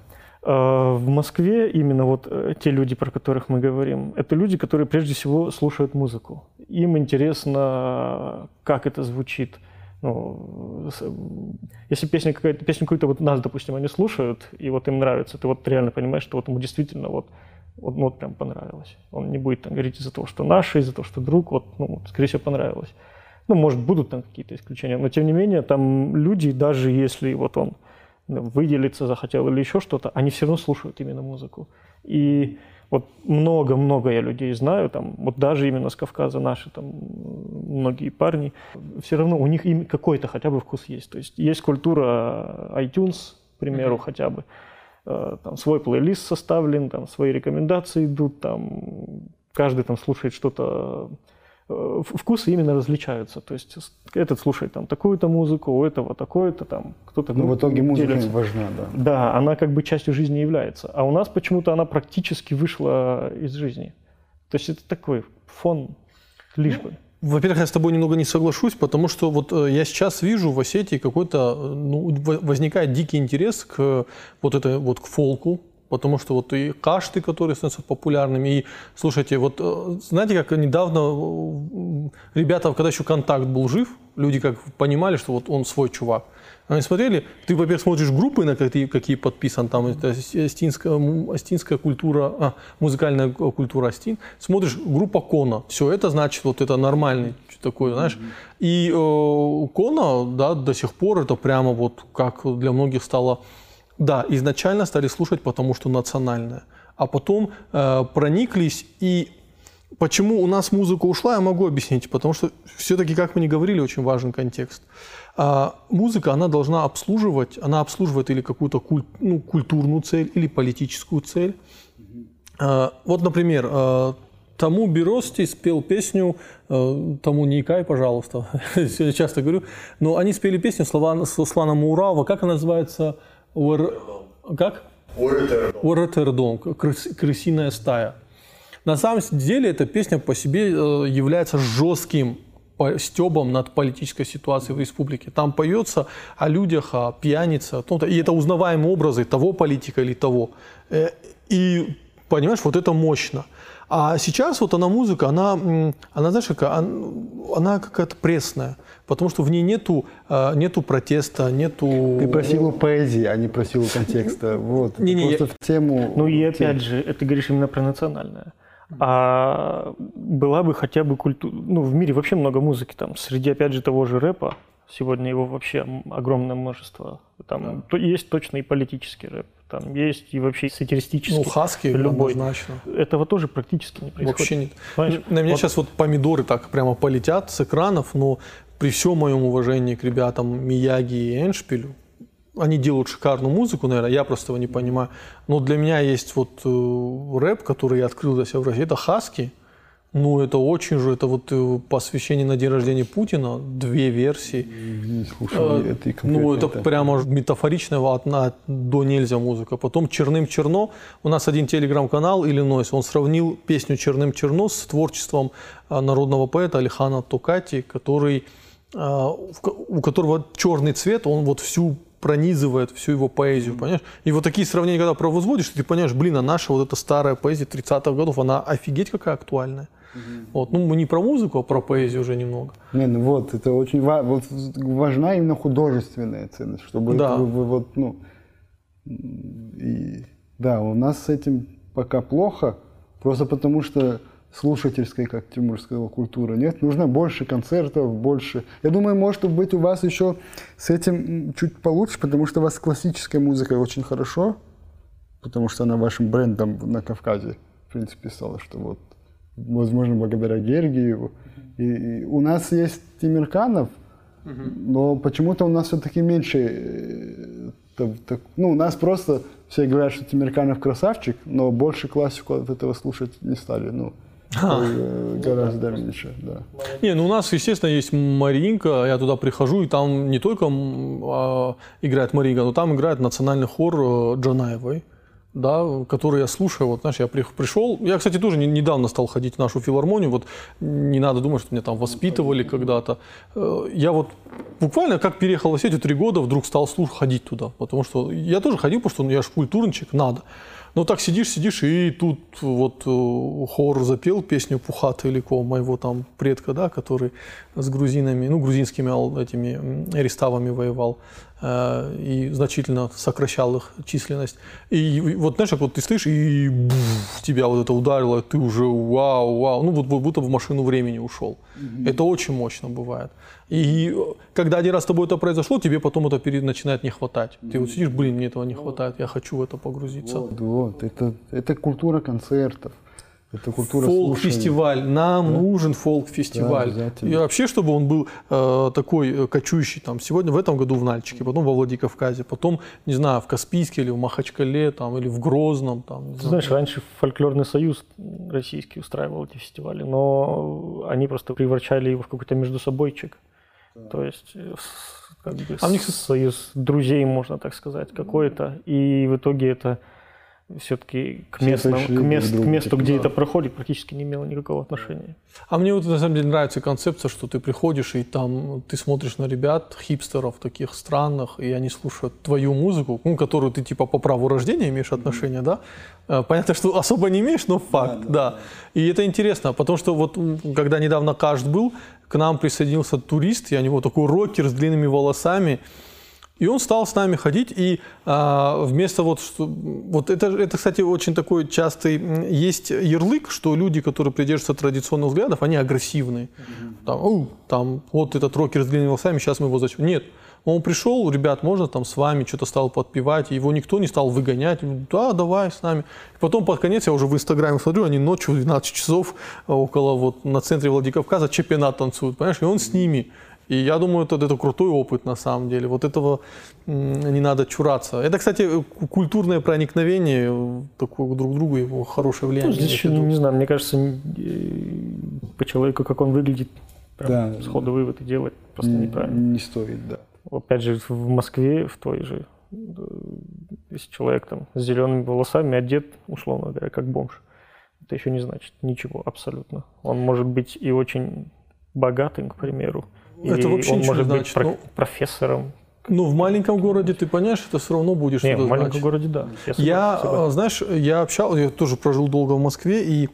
Э, В Москве именно вот э, те люди, про которых мы говорим, это люди, которые прежде всего слушают музыку. Им интересно, как это звучит. Ну, если песня какая-то, песню какую-то вот нас, допустим, они слушают, и вот им нравится, ты вот реально понимаешь, что вот ему действительно вот, вот, ну, вот прям понравилось. Он не будет там говорить из-за того, что наше, из-за того, что друг, вот, ну, скорее всего, понравилось. Ну, может, будут там какие-то исключения, но тем не менее, там люди, даже если вот он выделиться захотел или еще что-то, они все равно слушают именно музыку. И вот много-много я людей знаю, там, вот даже именно с Кавказа наши там многие парни, все равно у них какой-то хотя бы вкус есть. То есть есть культура iTunes, к примеру, хотя бы, Э, там свой плейлист составлен, там свои рекомендации идут, там каждый там слушает что-то вкусы именно различаются. То есть этот слушает там такую-то музыку, у этого такое-то там, кто-то Ну, в итоге музыка делится. важна, да. Да, она как бы частью жизни является. А у нас почему-то она практически вышла из жизни. То есть это такой фон лишь бы. Во-первых, я с тобой немного не соглашусь, потому что вот э, я сейчас вижу в Осетии какой-то, э, ну, возникает дикий интерес к э, вот этой вот к фолку, Потому что вот и кашты, которые становятся популярными, и, слушайте, вот э, знаете, как недавно э, ребята, когда еще контакт был жив, люди как понимали, что вот он свой чувак. Они смотрели, ты, во-первых, смотришь группы, на какие, какие подписан, там это астинская, астинская культура, а, музыкальная культура Астин, смотришь группа Кона, все, это значит, вот это нормальный такой, знаешь. И э, Кона, да, до сих пор это прямо вот как для многих стало, да, изначально стали слушать, потому что национальное, а потом э, прониклись и Почему у нас музыка ушла, я могу объяснить. Потому что все-таки, как мы не говорили, очень важен контекст. А музыка, она должна обслуживать, она обслуживает или какую-то куль, ну, культурную цель, или политическую цель. А, вот, например, а, Тому Берости спел песню, а, тому не икай, пожалуйста, <laughs> я часто говорю, но они спели песню слова, Слана Маурава, как она называется? Уэр... Как? Уэретердом, крыс- крысиная стая. На самом деле эта песня по себе э, является жестким стебом над политической ситуацией в республике. Там поется о людях, о пьянице, о том-то, и это узнаваемые образы того политика или того. Э, И понимаешь, вот это мощно. А сейчас вот она музыка, она, она знаешь, какая, она, она какая-то пресная, потому что в ней нету, э, нету протеста, нету... Ты про силу поэзии, а не про силу контекста. <laughs> Вот. Не-не, Просто в тему... Ну и опять же, это ты говоришь именно про национальное. А была бы хотя бы культура... Ну, в мире вообще много музыки. Там среди, опять же, того же рэпа, сегодня его вообще огромное множество. Там то- есть точно и политический рэп, там есть и вообще сатиристический. Ну, хаски любой. однозначно. Этого тоже практически не происходит. Вообще нет. Понимаешь? На меня Вот сейчас вот помидоры так прямо полетят с экранов, но при всем моем уважении к ребятам Мияги и Эншпилю, они делают шикарную музыку, наверное, я просто его не понимаю. Но для меня есть вот э, рэп, который я открыл для себя в России, это хаски. Ну, это очень же, это вот э, посвящение на день рождения Путина, две версии. Не слушал Э, этой Ну, это конкретной, прямо метафоричная одна до нельзя музыка. Потом «Черным черно». У нас один телеграм-канал «Иллинойс», он сравнил песню «Черным черно» с творчеством а, народного поэта Алихана Токати, который, у которого черный цвет, он вот всю пронизывает всю его поэзию, понимаешь? И вот такие сравнения, когда провозводишь, ты понимаешь, блин, а наша вот эта старая поэзия 30-х годов, она офигеть какая актуальная. Вот. Ну, мы не про музыку, а про поэзию уже немного. Не, ну вот, это очень ва- вот важна именно художественная ценность, чтобы Да. вы- вы вот, ну, и, да, у нас с этим пока плохо, просто потому что слушательской, как Тимур сказал, культуры нет. Нужно больше концертов, больше. Я думаю, может быть, у вас еще с этим чуть получше, потому что у вас с классической музыкой очень хорошо, потому что она вашим брендом на Кавказе, в принципе, стала, что вот, возможно, благодаря Гергиеву. И, и у нас есть Тимирканов, но почему-то у нас все-таки меньше... э, ну, у нас просто все говорят, что Тимирканов красавчик, но больше классику от этого слушать не стали. Ну, <laughs> э, гораздо меньше, да. Не, ну у нас, естественно, есть Маринка, я туда прихожу, и там не только а, играет Маринка, но там играет национальный хор э, Джанаевой, да, который я слушаю, вот, знаешь, я при- пришел, я, кстати, тоже не- недавно стал ходить в нашу филармонию, вот не надо думать, что меня там воспитывали когда-то. Э, Я вот буквально как переехал в Осетию три года, вдруг стал слушать, ходить туда, потому что я тоже ходил, потому что ну, я же культурничек, надо. Ну так сидишь, сидишь, и тут вот э, хор запел песню Пухата Илико, моего там предка, да, который с грузинами, ну, грузинскими этими реставами воевал и значительно сокращал их численность. И вот, знаешь, как вот ты стоишь, и бф, тебя вот это ударило, ты уже вау, вау, ну, вот будто в машину времени ушел. Это очень мощно бывает. И э, когда один раз с тобой это произошло, тебе потом это пере- начинает не хватать. Ты вот сидишь, блин, мне этого не хватает, я хочу в это погрузиться. Вот, вот, это, это культура концертов, это культура. Фолк-фестиваль. Нам нужен фолк-фестиваль. Да, и вообще, чтобы он был э, такой э, кочующий. Там, сегодня, в этом году в Нальчике, потом во Владикавказе, потом, не знаю, в Каспийске или в Махачкале, там, или в Грозном. Там, Ты знаешь, раньше фольклорный союз российский устраивал эти фестивали, но они просто превращали его в какой-то междусобойчик. То есть э, как бы А них- союз друзей, можно так сказать, какой-то. И в итоге это все-таки к, местному- к, мест- к месту, типа, где да. это проходит, практически не имело никакого отношения. А мне вот на самом деле нравится концепция, что ты приходишь и там ты смотришь на ребят, хипстеров таких странных, и они слушают твою музыку, ну, которую ты типа по праву рождения имеешь отношение, да? Э, Понятно, что особо не имеешь, но факт, да. И это интересно, потому что вот когда недавно Кашт был, к нам присоединился турист, и у него такой рокер с длинными волосами, и он стал с нами ходить, и а, вместо вот, что, вот это, это, кстати, очень такой частый, есть ярлык, что люди, которые придерживаются традиционных взглядов, они агрессивные. Там, «Ау, там, вот этот рокер с длинными волосами, сейчас мы его зачем. Нет, он пришел, ребят, можно там с вами, что-то стал подпевать, его никто не стал выгонять, да, давай с нами. И потом под конец я уже в Инстаграме смотрю, они ночью в 12 часов а, около вот на центре Владикавказа чемпионат танцуют, понимаешь, и он с ними. И я думаю, это, это крутой опыт на самом деле. Вот этого не надо чураться. Это, кстати, культурное проникновение э, такое друг к другу, его хорошее влияние. Ну, здесь еще, не знаю, мне кажется, э, по человеку, как он выглядит, прям Да. сходу выводы делать просто Не, неправильно. не стоит, да. Опять же, в Москве, в той же, э, если человек там с зелеными волосами одет, условно говоря, как бомж, это еще не значит ничего абсолютно. Он может быть и очень богатым, к примеру. Это вообще он ничего не может быть значит. про- Ну, профессором. Ну, в маленьком городе ты понимаешь, это все равно будешь Не, что-то в маленьком значить. городе, да. Я, Я, согласен. э, знаешь, я общался, я тоже прожил долго в Москве, и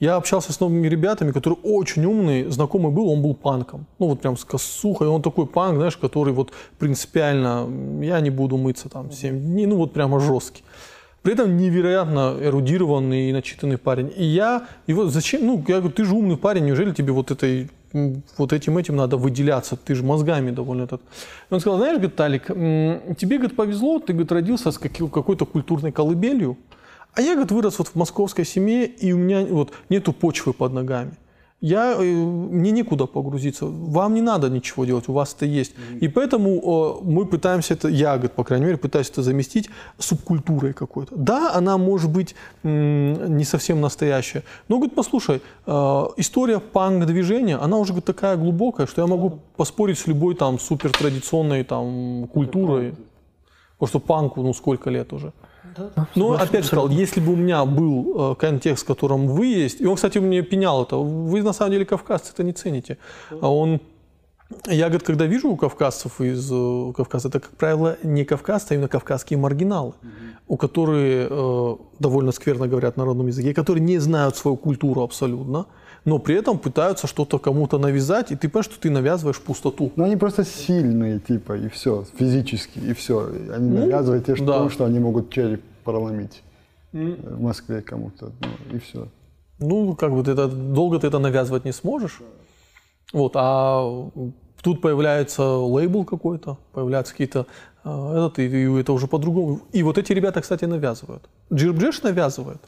я общался с новыми ребятами, которые очень умные, знакомый был, он был панком. Ну, вот прям с косухой, он такой панк, знаешь, который вот принципиально, я не буду мыться там 7 дней, ну, вот прямо жесткий. При этом невероятно эрудированный и начитанный парень. И я, вот зачем, ну, я говорю, ты же умный парень, неужели тебе вот этой вот этим этим надо выделяться, ты же мозгами довольно так. И он сказал, знаешь, говорит, Талик, тебе, говорит, повезло, ты, говорит, родился с какой- какой-то культурной колыбелью, а я, говорит, вырос вот в московской семье, и у меня вот нету почвы под ногами. Я, э, мне некуда погрузиться. Вам не надо ничего делать, у вас это есть. И поэтому э, мы пытаемся это, я, говорит, по крайней мере, пытаюсь это заместить субкультурой какой-то. Да, она может быть не совсем настоящая. Но, говорит, послушай, э, история панк-движения, она уже говорит, такая глубокая, что я могу поспорить с любой там супер традиционной там культурой. Потому что панку, ну, сколько лет уже. Но опять же сказал, если бы у меня был э, контекст, в котором вы есть, и он, кстати, мне пенял это, вы на самом деле кавказцы это не цените. А он, я, говорит, когда вижу у кавказцев из э, Кавказа, это, как правило, не кавказцы, а именно кавказские маргиналы, у которые э, довольно скверно говорят на родном языке, которые не знают свою культуру абсолютно, но при этом пытаются что-то кому-то навязать, и ты понимаешь, что ты навязываешь пустоту. Но они просто сильные, типа, и все, физически, и все. Они Ну, навязывают тебе, да. что, что они могут череп проломить э, в Москве кому-то, ну, и все. Ну, как бы ты это, долго ты это навязывать не сможешь. Вот, а тут появляется лейбл какой-то, появляются какие-то э, этот, и, и это уже по-другому. И вот эти ребята, кстати, навязывают. Джирбджеш навязывает.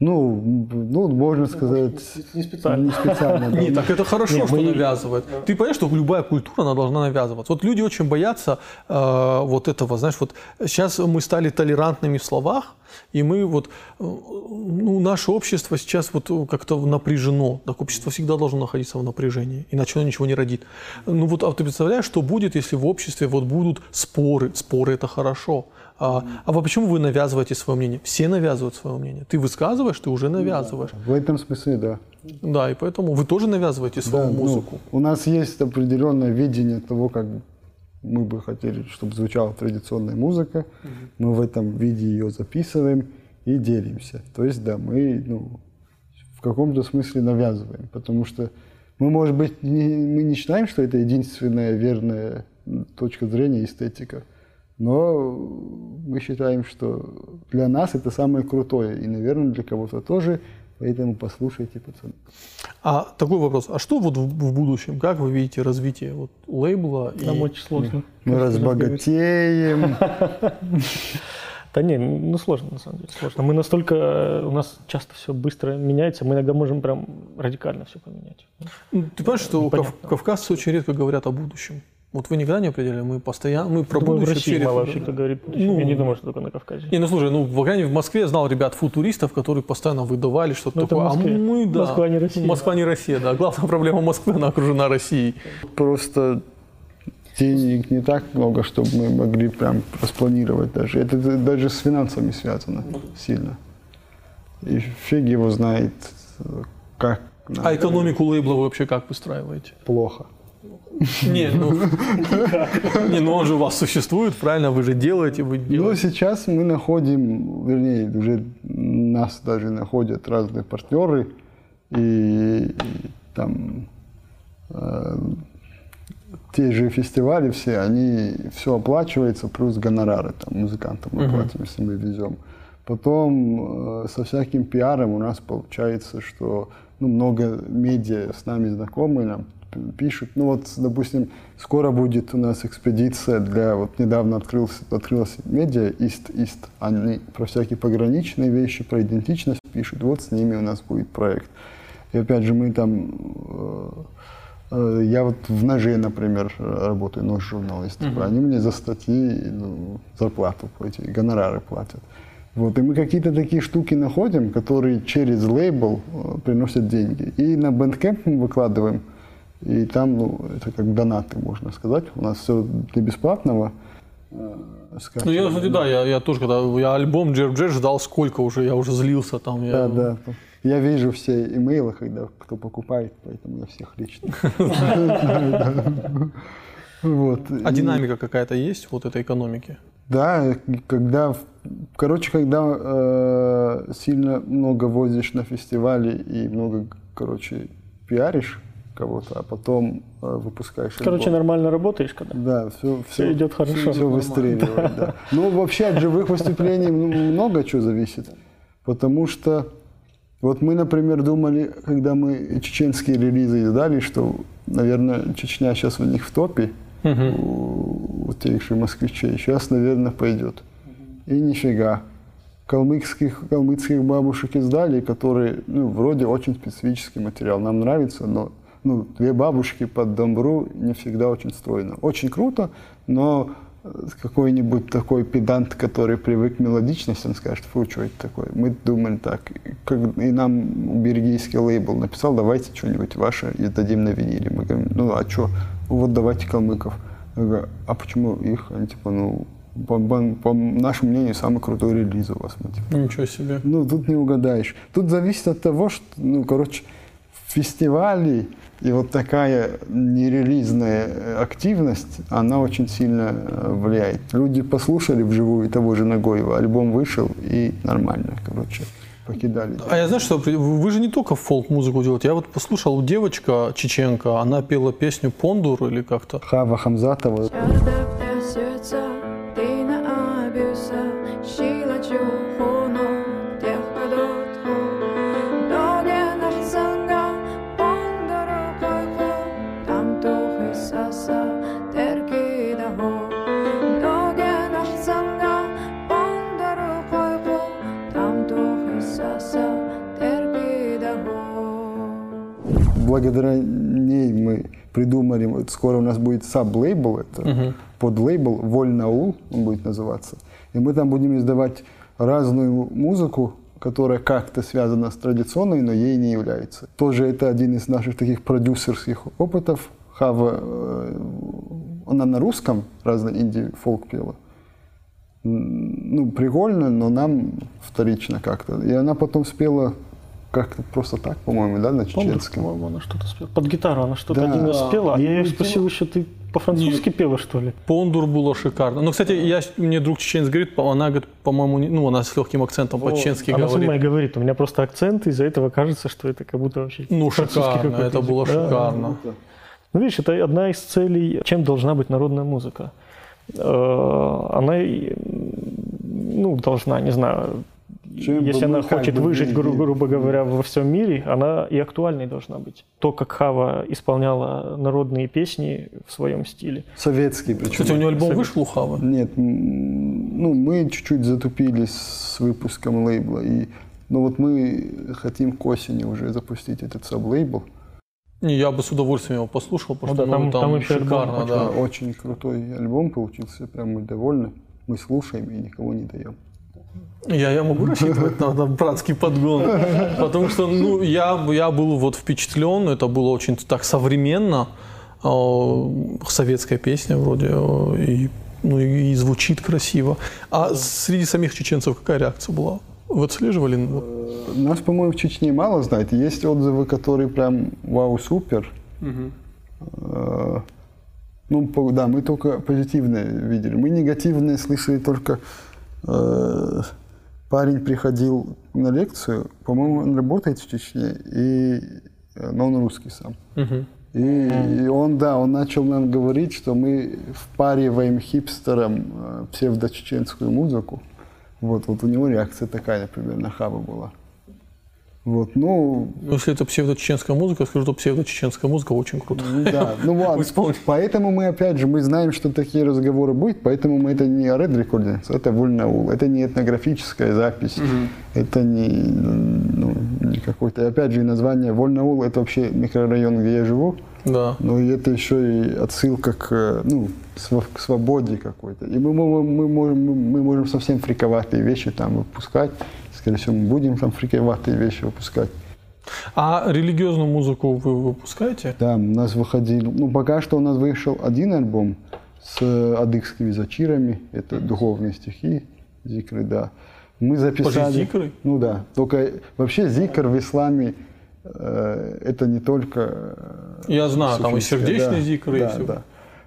Ну, ну, можно сказать, не специально. не специально. да. <laughs> Не, так это хорошо, Не, что мы- навязывает. Ты понимаешь, что любая культура, она должна навязываться. Вот люди очень боятся э, вот этого, знаешь, вот сейчас мы стали толерантными в словах, и мы вот, э, ну, наше общество сейчас вот как-то напряжено. Так общество всегда должно находиться в напряжении, иначе оно ничего не родит. Ну вот, а ты представляешь, что будет, если в обществе вот будут споры? Споры это хорошо. А, а вы почему вы навязываете свое мнение? Все навязывают свое мнение. Ты высказываешь, ты уже навязываешь. В этом смысле, да. Да, и поэтому вы тоже навязываете свою Да, ну, музыку. у нас есть определенное видение того, как мы бы хотели, чтобы звучала традиционная музыка. Мы в этом виде ее записываем и делимся. То есть, да, мы ну, в каком-то смысле навязываем, потому что мы, может быть, не, мы не считаем, что это единственная верная точка зрения эстетика, но мы считаем, что для нас это самое крутое, и, наверное, для кого-то тоже, поэтому послушайте, пацаны. А такой вопрос, а что вот в, в будущем, как вы видите развитие вот лейбла? и- Нам очень сложно. Мы разбогатеем. <laughs> Да не, ну сложно на самом деле, сложно. Мы настолько, у нас часто все быстро меняется, мы иногда можем прям радикально все поменять. Ну, Ты понимаешь, что кав- кавказцы очень редко говорят о будущем? Вот вы никогда не определяли, мы постоянно, мы про Думаю, в России мало вообще кто говорит. Ну, я не думаю, что только на Кавказе. Не, ну слушай, ну, по крайней мере, в Москве я знал ребят футуристов, которые постоянно выдавали что-то Ну, такое. А мы, да. Москва не Россия. Москва не Россия, да. Главная проблема Москвы, она окружена Россией. Просто денег не так много, чтобы мы могли прям распланировать даже. Это даже с финансами связано сильно. И фиг его знает, как А экономику лейбла вы вообще как выстраиваете? плохо. <laughs> Не, ну, не, ну он же у вас существует, правильно? Вы же делаете, вы Но делаете. сейчас мы находим, вернее, уже нас даже находят разные партнеры, и, там э, те же фестивали все, они все оплачивается, плюс гонорары там музыкантам мы платим, если мы везем. Потом э, со всяким пиаром у нас получается, что ну, много медиа с нами знакомы, нам пишут. Ну вот, допустим, скоро будет у нас экспедиция для, вот недавно открылся, открылась медиа East East. Они про всякие пограничные вещи, про идентичность пишут. Вот с ними у нас будет проект. И опять же, мы там э, Э, Я вот в «Ноже», например, работаю, нож журналист. Они мне за статьи ну, зарплату эти гонорары платят. Вот, и мы какие-то такие штуки находим, которые через лейбл э, приносят деньги. И на Bandcamp мы выкладываем, и там, ну, это как донаты, можно сказать. У нас все для бесплатного. э, Ну, я, кстати, да, я, я тоже, когда я альбом Джерб Джет ждал сколько уже, я уже злился там. Я, Да, да. Я вижу все имейлы, когда кто покупает, поэтому я всех лично. <laughs> Вот. А динамика какая-то есть вот этой экономики? Да, когда, короче, когда э, сильно много возишь на фестивале и много, короче, пиаришь кого-то, а потом э, выпускаешь Короче, альбом. нормально работаешь, когда? Да, все, Всё идёт хорошо. Все выстреливает, да. <laughs> Ну, вообще от живых выступлений м- много чего зависит. Потому что вот мы, например, думали, когда мы чеченские релизы издали, что, наверное, Чечня сейчас у них в топе, у, у тех же москвичей. Сейчас, наверное, пойдет. И нифига. Калмыцких, калмыцких бабушек издали, которые, ну, вроде очень специфический материал. Нам нравится, но ну, две бабушки под домбру не всегда очень стройно. Очень круто, но э, какой-нибудь такой педант, который привык к мелодичности, он скажет, фу, что это такое? Мы думали так. И как- И нам бельгийский лейбл написал, давайте что-нибудь ваше издадим на виниле. Мы говорим, ну а что? Вот давайте калмыков. Я говорю, а почему их? Они типа, ну, по, по- по нашему мнению, самый крутой релиз у вас. Мы, типа, Ничего себе. ну, тут не угадаешь. Тут зависит от того, что, ну, короче, фестивали и вот такая нерелизная активность, она очень сильно э, влияет. Люди послушали вживую того же Нагоева, альбом вышел и нормально, короче, покидали. А я знаю, что вы же не только фолк-музыку делаете. Я вот послушал девочка чеченка, она пела песню «Пондур» или как-то. Хава Хамзатова, благодаря ней мы придумали, скоро у нас будет саб-лейбл, это под лейбл Вольнаул, он будет называться. И мы там будем издавать разную музыку, которая как-то связана с традиционной, но ей не является. Тоже это один из наших таких продюсерских опытов. Хава, э, она на русском разный инди-фолк пела. Ну, прикольно, но нам вторично как-то. И она потом спела как-то просто так, по-моему, да, на чеченском. по-моему, она что-то спела. Под гитару она что-то Да. один раз Да. спела. А я ее Ну, спросил еще, ты по-французски пела, что ли? «Пондур» было шикарно. Ну, кстати, я, мне друг чеченец говорит, она, говорит, по-моему, ну, она с легким акцентом по-чеченски Она говорит. сама и говорит, у меня просто акцент, из-за этого кажется, что это как будто вообще Ну, французский шикарно, какой-то это язык. было Да. шикарно. Ну, видишь, это одна из целей, чем должна быть народная музыка. Э, Она, ну, должна, не знаю, Чем если она хочет выжить, гру- грубо говоря, во всем мире, она и актуальной должна быть. То, как Хава исполняла народные песни в своем стиле. Советский причем. Кстати, у нее альбом вышел у Хавы? Нет, ну мы чуть-чуть затупились с выпуском лейбла. И, ну вот мы хотим к осени уже запустить этот саб-лейбл. Не, я бы с удовольствием его послушал, потому Ну что да, там- ну, там, там альбом шикарно, да. Очень крутой альбом получился, прям мы довольны. Мы слушаем и никого не даем. Я, я могу рассчитывать на, на братский подгон, потому что ну, я, я был вот впечатлен, это было очень так современно, э, советская песня вроде, э, и, ну, и звучит красиво. А среди самих чеченцев какая реакция была? Вы отслеживали? Нас, по-моему, в Чечне мало знает. Есть отзывы, которые прям вау, супер. Э, Ну, да, мы только позитивные видели. Мы негативные слышали только... э, парень приходил на лекцию, по-моему, он работает в Чечне, и, э, но он русский сам. И, и он, да, он начал нам говорить, что мы впариваем хипстерам э, псевдочеченскую музыку. Вот, вот у него реакция такая, например, на Хабу была. Вот, ну, Ну, Если это псевдочеченская музыка, скажу, что псевдочеченская музыка очень круто. ну да, ну <laughs> ладно. Поэтому мы, опять же, мы знаем, что такие разговоры будут, поэтому мы это не Red Recordings, это Вольнаул, это не этнографическая запись, это не, ну, не какой-то, опять же, название Вольнаул, это вообще микрорайон, где я живу, Да. но и это еще и отсылка к, ну, к свободе какой-то. И мы, мы, мы, можем, мы можем совсем фриковатые вещи там выпускать, скорее всего, мы будем там фриковатые вещи выпускать. А религиозную музыку вы выпускаете? Да, у нас выходил, ну пока что у нас вышел один альбом с э, адыгскими зачирами, это духовные стихи, зикры, да. Мы записали... зикры? Ну да, только вообще зикр в исламе э, это не только... э, Я знаю, там и сердечный да, зикр, и да, всё. да.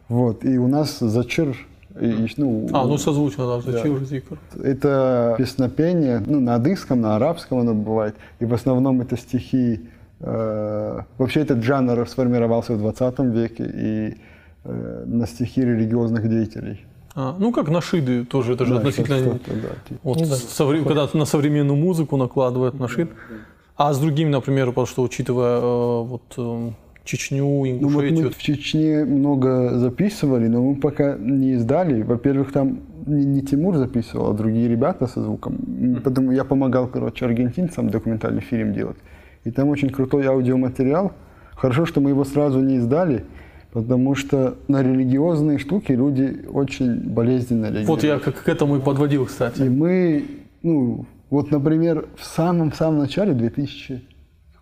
Вот, и у нас зачир, и- и, ну, А, ну созвучно, да, зачем зикр. это песнопение, ну, на адыгском, на арабском оно бывает, и в основном это стихи. э, вообще этот жанр сформировался в 20 веке и э, на стихи религиозных деятелей. А, ну, как нашиды тоже, это же Да, относительно... да, типа. Вот Ну да. совре- когда на современную музыку накладывают нашид. А с другими, например, потому что учитывая э, вот Чечню, Ну, вот Ингушетию, мы в Чечне много записывали, но мы пока не издали. Во-первых, там не, не Тимур записывал, а другие ребята со звуком. М, Потом я помогал, короче, аргентинцам документальный фильм делать. И там очень крутой аудиоматериал. Хорошо, что мы его сразу не издали, потому что на религиозные штуки люди очень болезненно реагируют. вот я как к этому и подводил, И кстати. мы, ну, вот, например, в самом-самом начале 2000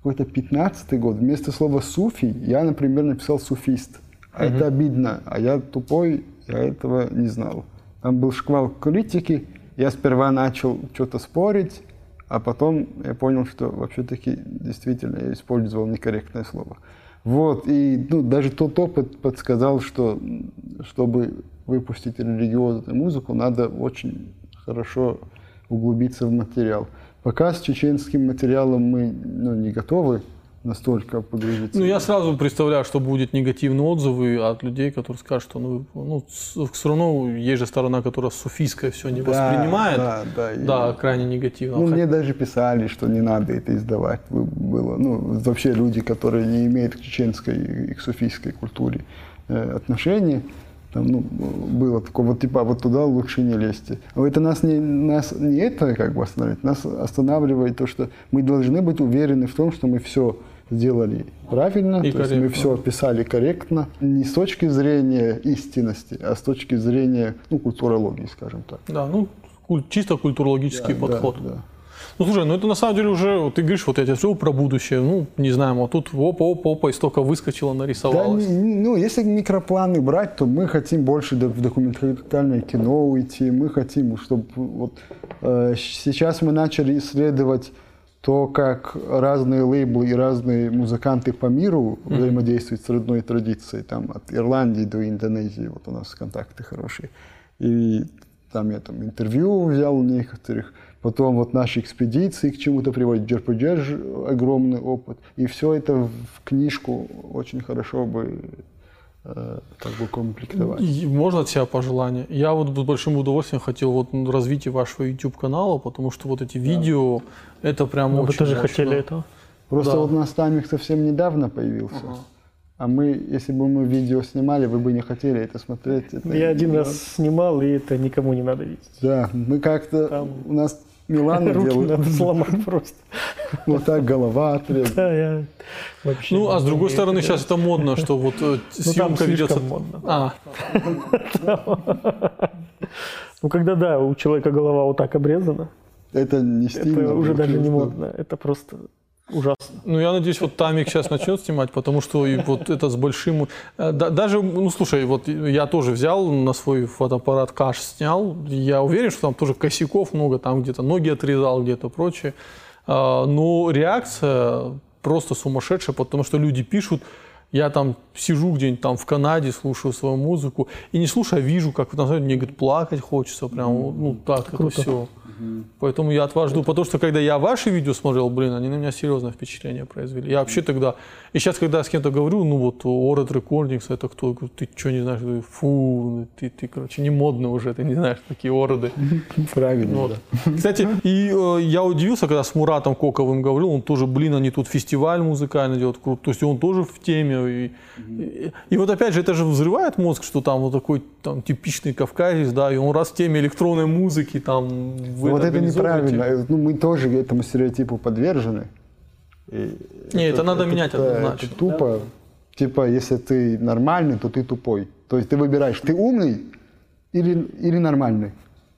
какой-то 15 год, вместо слова суфий я, например, написал суфист. А это обидно, а я тупой, я этого не знал. Там был шквал критики, я сперва начал что-то спорить, а потом я понял, что вообще-таки действительно я использовал некорректное слово. Вот, и ну, даже тот опыт подсказал, что чтобы выпустить религиозную музыку, надо очень хорошо углубиться в материал. Пока с чеченским материалом мы ну, не готовы настолько погрузиться. Ну, я сразу представляю, что будет негативные отзывы от людей, которые скажут, что ну, ну, все равно есть же сторона, которая суфийское все не Да, воспринимает. Да, да. и- Да, крайне негативно. Ну, Хотя- мне даже писали, что не надо это издавать. Было, ну, вообще люди, которые не имеют к чеченской и к суфийской культуре э, отношения, там, ну, было такое, вот типа, вот туда лучше не лезьте. Но это нас не, нас не это как бы останавливает, нас останавливает то, что мы должны быть уверены в том, что мы все сделали правильно, И то есть мы корректно. все описали корректно, не с точки зрения истинности, а с точки зрения, ну, культурологии, скажем так. Да, ну, чисто культурологический Да, подход. да. Ну, слушай, ну это на самом деле уже, вот ты говоришь, вот я тебе все про будущее, ну, не знаю, вот тут опа-опа-опа, и столько выскочило, Да, нарисовалось. не- ну, если микропланы брать, то мы хотим больше в документальное кино уйти. Мы хотим, чтобы вот э, сейчас мы начали исследовать то, как разные лейблы и разные музыканты по миру взаимодействуют с родной традицией, там от Ирландии до Индонезии, вот у нас контакты хорошие. И там я там интервью взял у некоторых, потом вот наши экспедиции к чему-то приводят, Джерпудерж огромный опыт, и все это в книжку очень хорошо бы э, как бы комплектовать. Можно от себя пожелание? Я вот с большим удовольствием хотел вот ну, развитие вашего YouTube канала, потому что вот эти видео, это прям Мы бы очень тоже мощно. хотели этого. Просто да. вот Настамик совсем недавно появился. А мы, если бы мы видео снимали, вы бы не хотели это смотреть. это Я один не- раз снимал, и это никому не надо видеть. Да, мы как-то... Там У нас Милана Руки делает надо сломать просто. вот так, голова отрезана. Да, я вообще Ну, а с другой стороны, это сейчас это модно, что вот э, Ну, там съемка ведется... слишком модно. А, Ну, когда, да, у человека голова вот так обрезана, Это не это стильно. уже даже не модно. Это просто ужасно. Ну, я надеюсь, вот Тамик сейчас начнет снимать, потому что и вот это с большим... э, да- даже, ну, слушай, вот я тоже взял на свой фотоаппарат каш снял. Я уверен, что там тоже косяков много, там где-то ноги отрезал, где-то прочее. А, Но реакция просто сумасшедшая, потому что люди пишут, я там сижу где-нибудь там в Канаде, слушаю свою музыку, и не слушаю, а вижу, как на самом деле мне говорит, плакать хочется, прям, ну так, это все. Поэтому я от вас жду, потому что когда я ваши видео смотрел, блин, они на меня серьезное впечатление произвели. Я вообще тогда, и сейчас, когда я с кем-то говорю, ну вот, Орет Recordings, это кто? Я говорю, ты что не знаешь? Говорю, Фу, ты, ты, короче, не модный уже, ты не знаешь такие ороды. <laughs> Правильно, Вот. да. Кстати, и э, я удивился, когда с Муратом Коковым говорил, он тоже, блин, они тут фестиваль музыкальный делают, круто. То есть он тоже в теме. И, и, и вот опять же, это же взрывает мозг, что там вот такой там типичный кавказец, да, и он раз в теме электронной музыки там Вот это неправильно. Ну, мы тоже этому стереотипу подвержены. И Не, это надо менять это- однозначно. это тупо. Типа, если ты нормальный, то ты тупой. То есть ты выбираешь, ты умный или, или нормальный.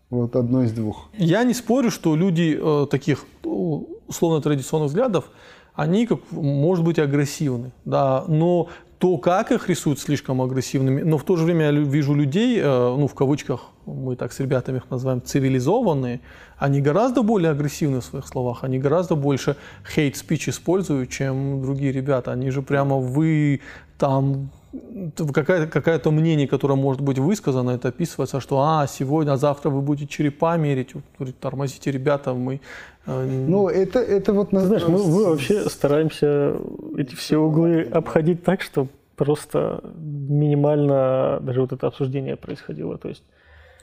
Вот одно из двух. Я не спорю, что люди э, таких ну, условно традиционных взглядов, они, как, может быть, агрессивны, да, но то, как их рисуют слишком агрессивными, но в то же время я вижу людей, э, ну, в кавычках, мы так с ребятами их называем, цивилизованные, они гораздо более агрессивны в своих словах, они гораздо больше hate speech используют, чем другие ребята. Они же прямо вы там т- какая- какое-то мнение, которое может быть высказано, это описывается, что а, сегодня, а завтра вы будете черепа мерить, тормозите, ребята, мы... э, Ну, это, это вот... на- Знаешь, мы, мы вообще стараемся эти все углы обходить так, что просто минимально даже вот это обсуждение происходило. То есть,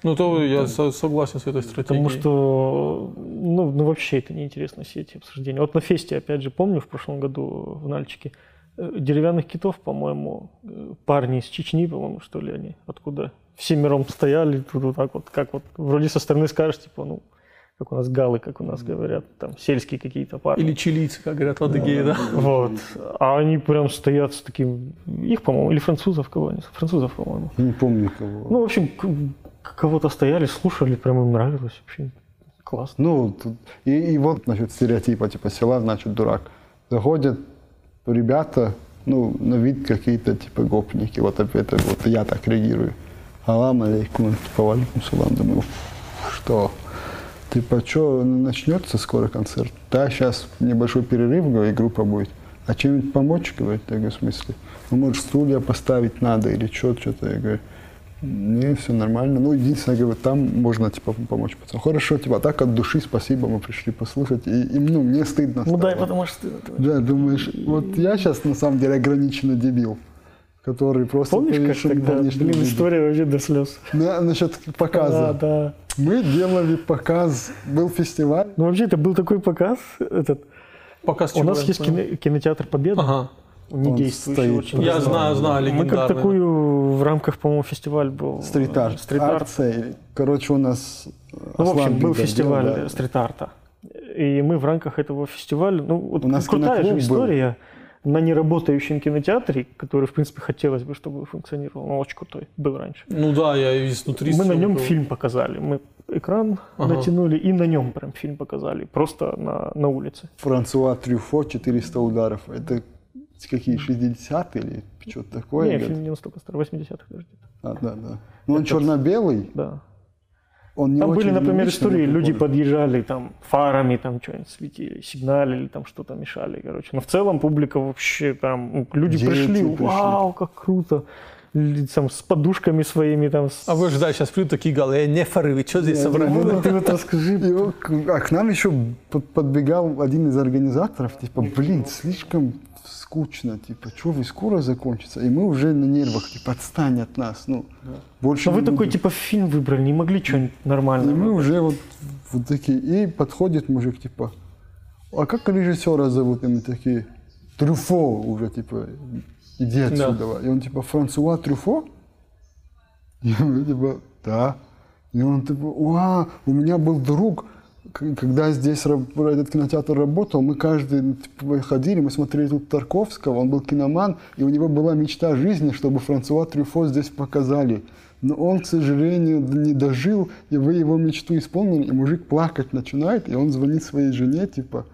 ну, то я со- согласен с этой стратегией. потому что, ну, ну, вообще это неинтересно, все эти обсуждения. Вот на фесте, опять же, помню, в прошлом году в Нальчике, э, деревянных китов, по-моему, э, парни из Чечни, по-моему, что ли они, откуда, все миром стояли, тут вот так вот, как вот, вроде со стороны скажешь, типа, ну, как у нас галы, как у нас говорят, там, сельские какие-то парни. Или чилийцы, как говорят в Адыгее, да? Вот. А они прям стоят с таким... Их, по-моему, или французов кого они? Французов, по-моему. Не помню кого. Ну, в общем, кого-то стояли, слушали, прям им нравилось. Вообще классно. Ну, тут- и, и вот, значит, стереотипа, типа, села, значит, дурак. Заходят ребята, ну, на вид какие-то, типа, гопники. Вот это вот я так реагирую. Алам алейкум, типа, валикум салам. Думаю, «Фу, что? Типа, что, начнется скоро концерт? Да, сейчас небольшой перерыв, говорит, группа будет. А чем-нибудь помочь, говорит, я в смысле? Ну, может, стулья поставить надо или что, что-то. Я говорю, не, все нормально. Ну, единственное, говорю, там можно, типа, помочь пацану. Хорошо, типа, так от души спасибо, мы пришли послушать. И, и, ну, мне стыдно Ну да, и стало. потому что... ты- Да, думаешь, вот я сейчас, на самом деле, ограниченный дебил, который просто... Помнишь, по как тогда? по внешнему Блин, виду. история вообще до слез. На- насчет показа. Да, да. Мы делали показ, был фестиваль. Ну, вообще, это был такой показ, этот... Показ У нас есть кино- кинотеатр Победа, Ага. Не действующий очень. Я знаю, знаю, Мы как такую в рамках, по-моему, фестиваль был. Стрит-арт. Стрит-арт. Короче, у нас Ну, в общем, был фестиваль да. стрит-арта. И мы в рамках этого фестиваля, ну, вот У нас крутая же киноклуб был. история на неработающем кинотеатре, который, в принципе, хотелось бы, чтобы функционировал. Он очень крутой был раньше. Ну да, я изнутри... мы на нем был. фильм показали. Мы экран Ага. натянули и на нем прям фильм показали. Просто на, на улице. Франсуа Трюфо 400 ударов. Это какие, 60 или что-то такое? не, идет? фильм не настолько старый, 80-х даже. А, да, да. Ну, он черно-белый. Да. Он не Там были, например, истории, но люди подъезжали, там, фарами, там, что-нибудь светили, сигналили, там, что-то мешали, короче. Но в целом публика вообще там, люди Дети пришли, пришли. вау, как круто. Там, с подушками своими, там, с... А вы же, да, сейчас придут такие галы, э, не фары, вы что здесь собрали? Ну, ты вот расскажи. <laughs> А к нам еще под- подбегал один из организаторов, типа, блин, слишком скучно, типа, что вы скоро закончится? И мы уже на нервах, типа, отстань от нас, ну, больше Ну, вы такой, будем. типа, фильм выбрали, не могли что-нибудь И нормальное мы выбрать? уже вот, вот такие, и подходит мужик, типа, а как режиссера зовут? И мы такие, Трюфо уже, типа, иди отсюда. И он, типа, Франсуа Трюфо? И мы, типа, да. И он, типа, уа, у меня был друг, когда здесь этот кинотеатр работал, мы каждый типа, ходили, мы смотрели тут Тарковского, он был киноман, и у него была мечта жизни, чтобы Франсуа Трюфо здесь показали. Но он, к сожалению, не дожил, и вы его мечту исполнили, и мужик плакать начинает, и он звонит своей жене, типа,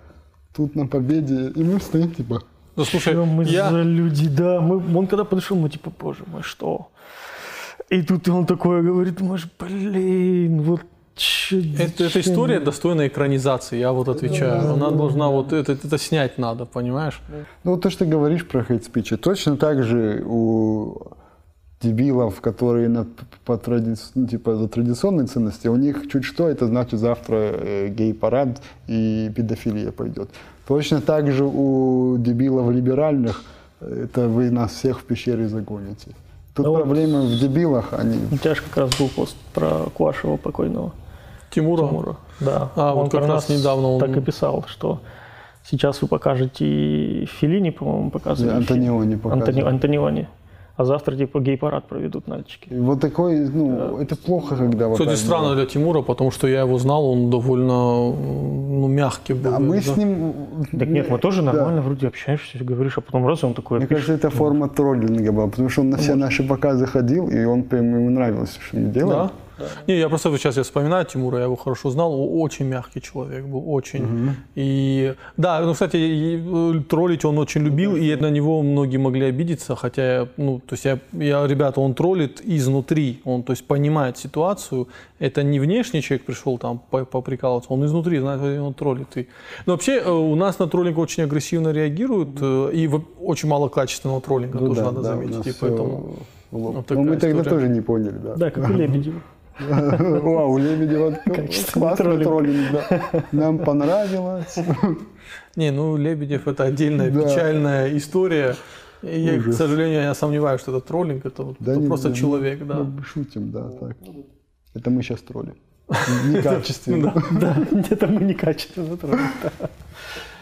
тут на победе, и мы стоим, типа, Ну, слушай, Что мы я... за люди, да. Мы, он когда подошел, мы типа, боже мой, что? И тут он такое говорит, думаешь, блин, вот Это, эта зачем?» история достойна экранизации, я вот отвечаю. Она должна вот это, это снять надо, понимаешь? Ну, вот то, что ты говоришь про хейт-спичи, точно так же у дебилов, которые на, по тради- ну, типа, за традиционные ценности, у них чуть что, это значит завтра э, гей-парад и педофилия пойдет. Точно так же у дебилов либеральных, э, это вы нас всех в пещере загоните. Тут Да вот- проблема в дебилах, они... У тебя же как раз был пост про Квашева покойного. Тимура. Тимура. Да. А, вот как про раз недавно он- так и писал, что сейчас вы покажете Филини, по-моему, показывали. Антониони фильм. показывали. Антони- Антониони. А завтра типа гей-парад проведут мальчики. И Вот такой, ну, это плохо, когда вот Кстати, странно для Тимура, потому что я его знал, он довольно ну, мягкий был. А мы да. с ним... Так нет, мы тоже Да. нормально вроде общаешься, говоришь, а потом раз он такой Мне пишет. кажется, это форма троллинга была, потому что он на все наши показы ходил, и он прям ему нравилось, что мы делаем. Да? Не, я просто сейчас я вспоминаю Тимура, я его хорошо знал, о- очень мягкий человек был, очень. И да, ну, кстати, и, э, троллить он очень любил, и на него многие могли обидеться, хотя, ну, то есть я, я, ребята, он троллит изнутри, он, то есть понимает ситуацию, это не внешний человек пришел там по- поприкалываться, он изнутри знает, что он троллит. И, но вообще э, у нас на троллинг очень агрессивно реагируют, э, и очень мало качественного троллинга, Ну тоже да, надо да, заметить, и поэтому... в лоб. Вот Но мы тогда история. тоже не поняли, да. Да, как у Лебедева. Вау, у Лебедева Качественный классный троллинг. Нам понравилось. Не, ну Лебедев это отдельная печальная история. И я, к сожалению, я сомневаюсь, что это троллинг, это, Да просто да, человек, да. Мы шутим, да, так. Это мы сейчас троллим. <laughs> Некачественно. Да, это мы некачественно троллим.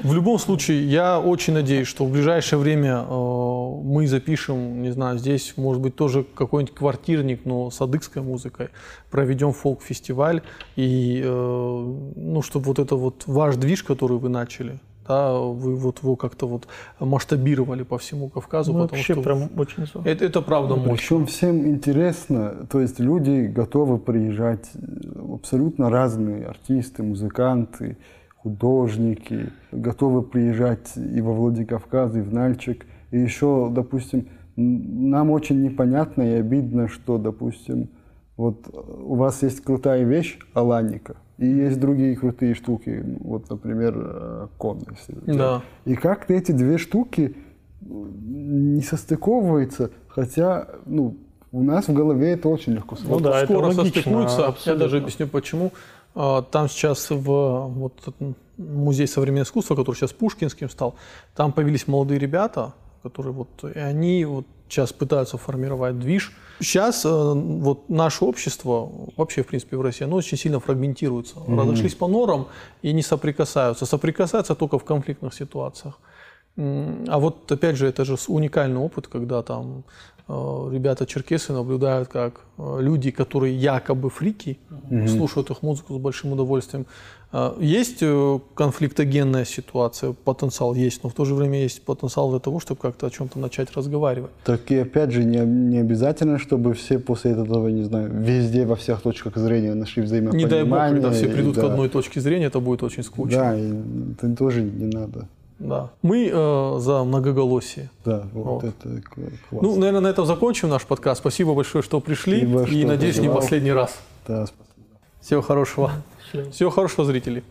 В любом случае, я очень надеюсь, что в ближайшее время э, мы запишем, не знаю, здесь, может быть, тоже какой-нибудь квартирник, но с адыгской музыкой, проведем фолк-фестиваль, и, э, ну, чтобы вот это вот ваш движ, который вы начали, да, вы вот его как-то вот масштабировали по всему Кавказу, Ну, потому вообще что прям очень здорово. это, это правда мощно. Причем всем интересно, то есть люди готовы приезжать, э, абсолютно разные артисты, музыканты, художники, готовы приезжать и во Владикавказ, и в Нальчик. И еще, допустим, нам очень непонятно и обидно, что, допустим, вот э, у вас есть крутая вещь Аланика, и есть другие крутые штуки, вот, например, э, кон. Да. И как-то эти две штуки не состыковываются, хотя, ну, у нас в голове это очень легко Ну да, это скоро логично, состыкуются. Я даже объясню почему. А, Там сейчас в вот музей современного искусства, который сейчас Пушкинским стал, там появились молодые ребята, которые вот, и они вот сейчас пытаются формировать движ. Сейчас э, вот наше общество, вообще, в принципе, в России, оно очень сильно фрагментируется. Разошлись по норам и не соприкасаются. Соприкасаются только в конфликтных ситуациях. А вот опять же, это же уникальный опыт, когда там э, ребята черкесы наблюдают, как э, люди, которые якобы фрики, слушают их музыку с большим удовольствием. Э, Есть конфликтогенная ситуация, потенциал есть, но в то же время есть потенциал для того, чтобы как-то о чем-то начать разговаривать. Так и опять же, не, не обязательно, чтобы все после этого, не знаю, везде, во всех точках зрения нашли Не взаимопонимание. дай бог, когда все и придут к да. одной точке зрения, это будет очень скучно. Да, и это тоже не надо. Да. Мы э, за многоголосие. Да, вот, Вот. это классно. Ну, наверное, на этом закончим наш подкаст. Спасибо большое, что пришли. Спасибо, и что надеюсь, не последний раз. Да, спасибо. Всего хорошего. Всего хорошего, зрители.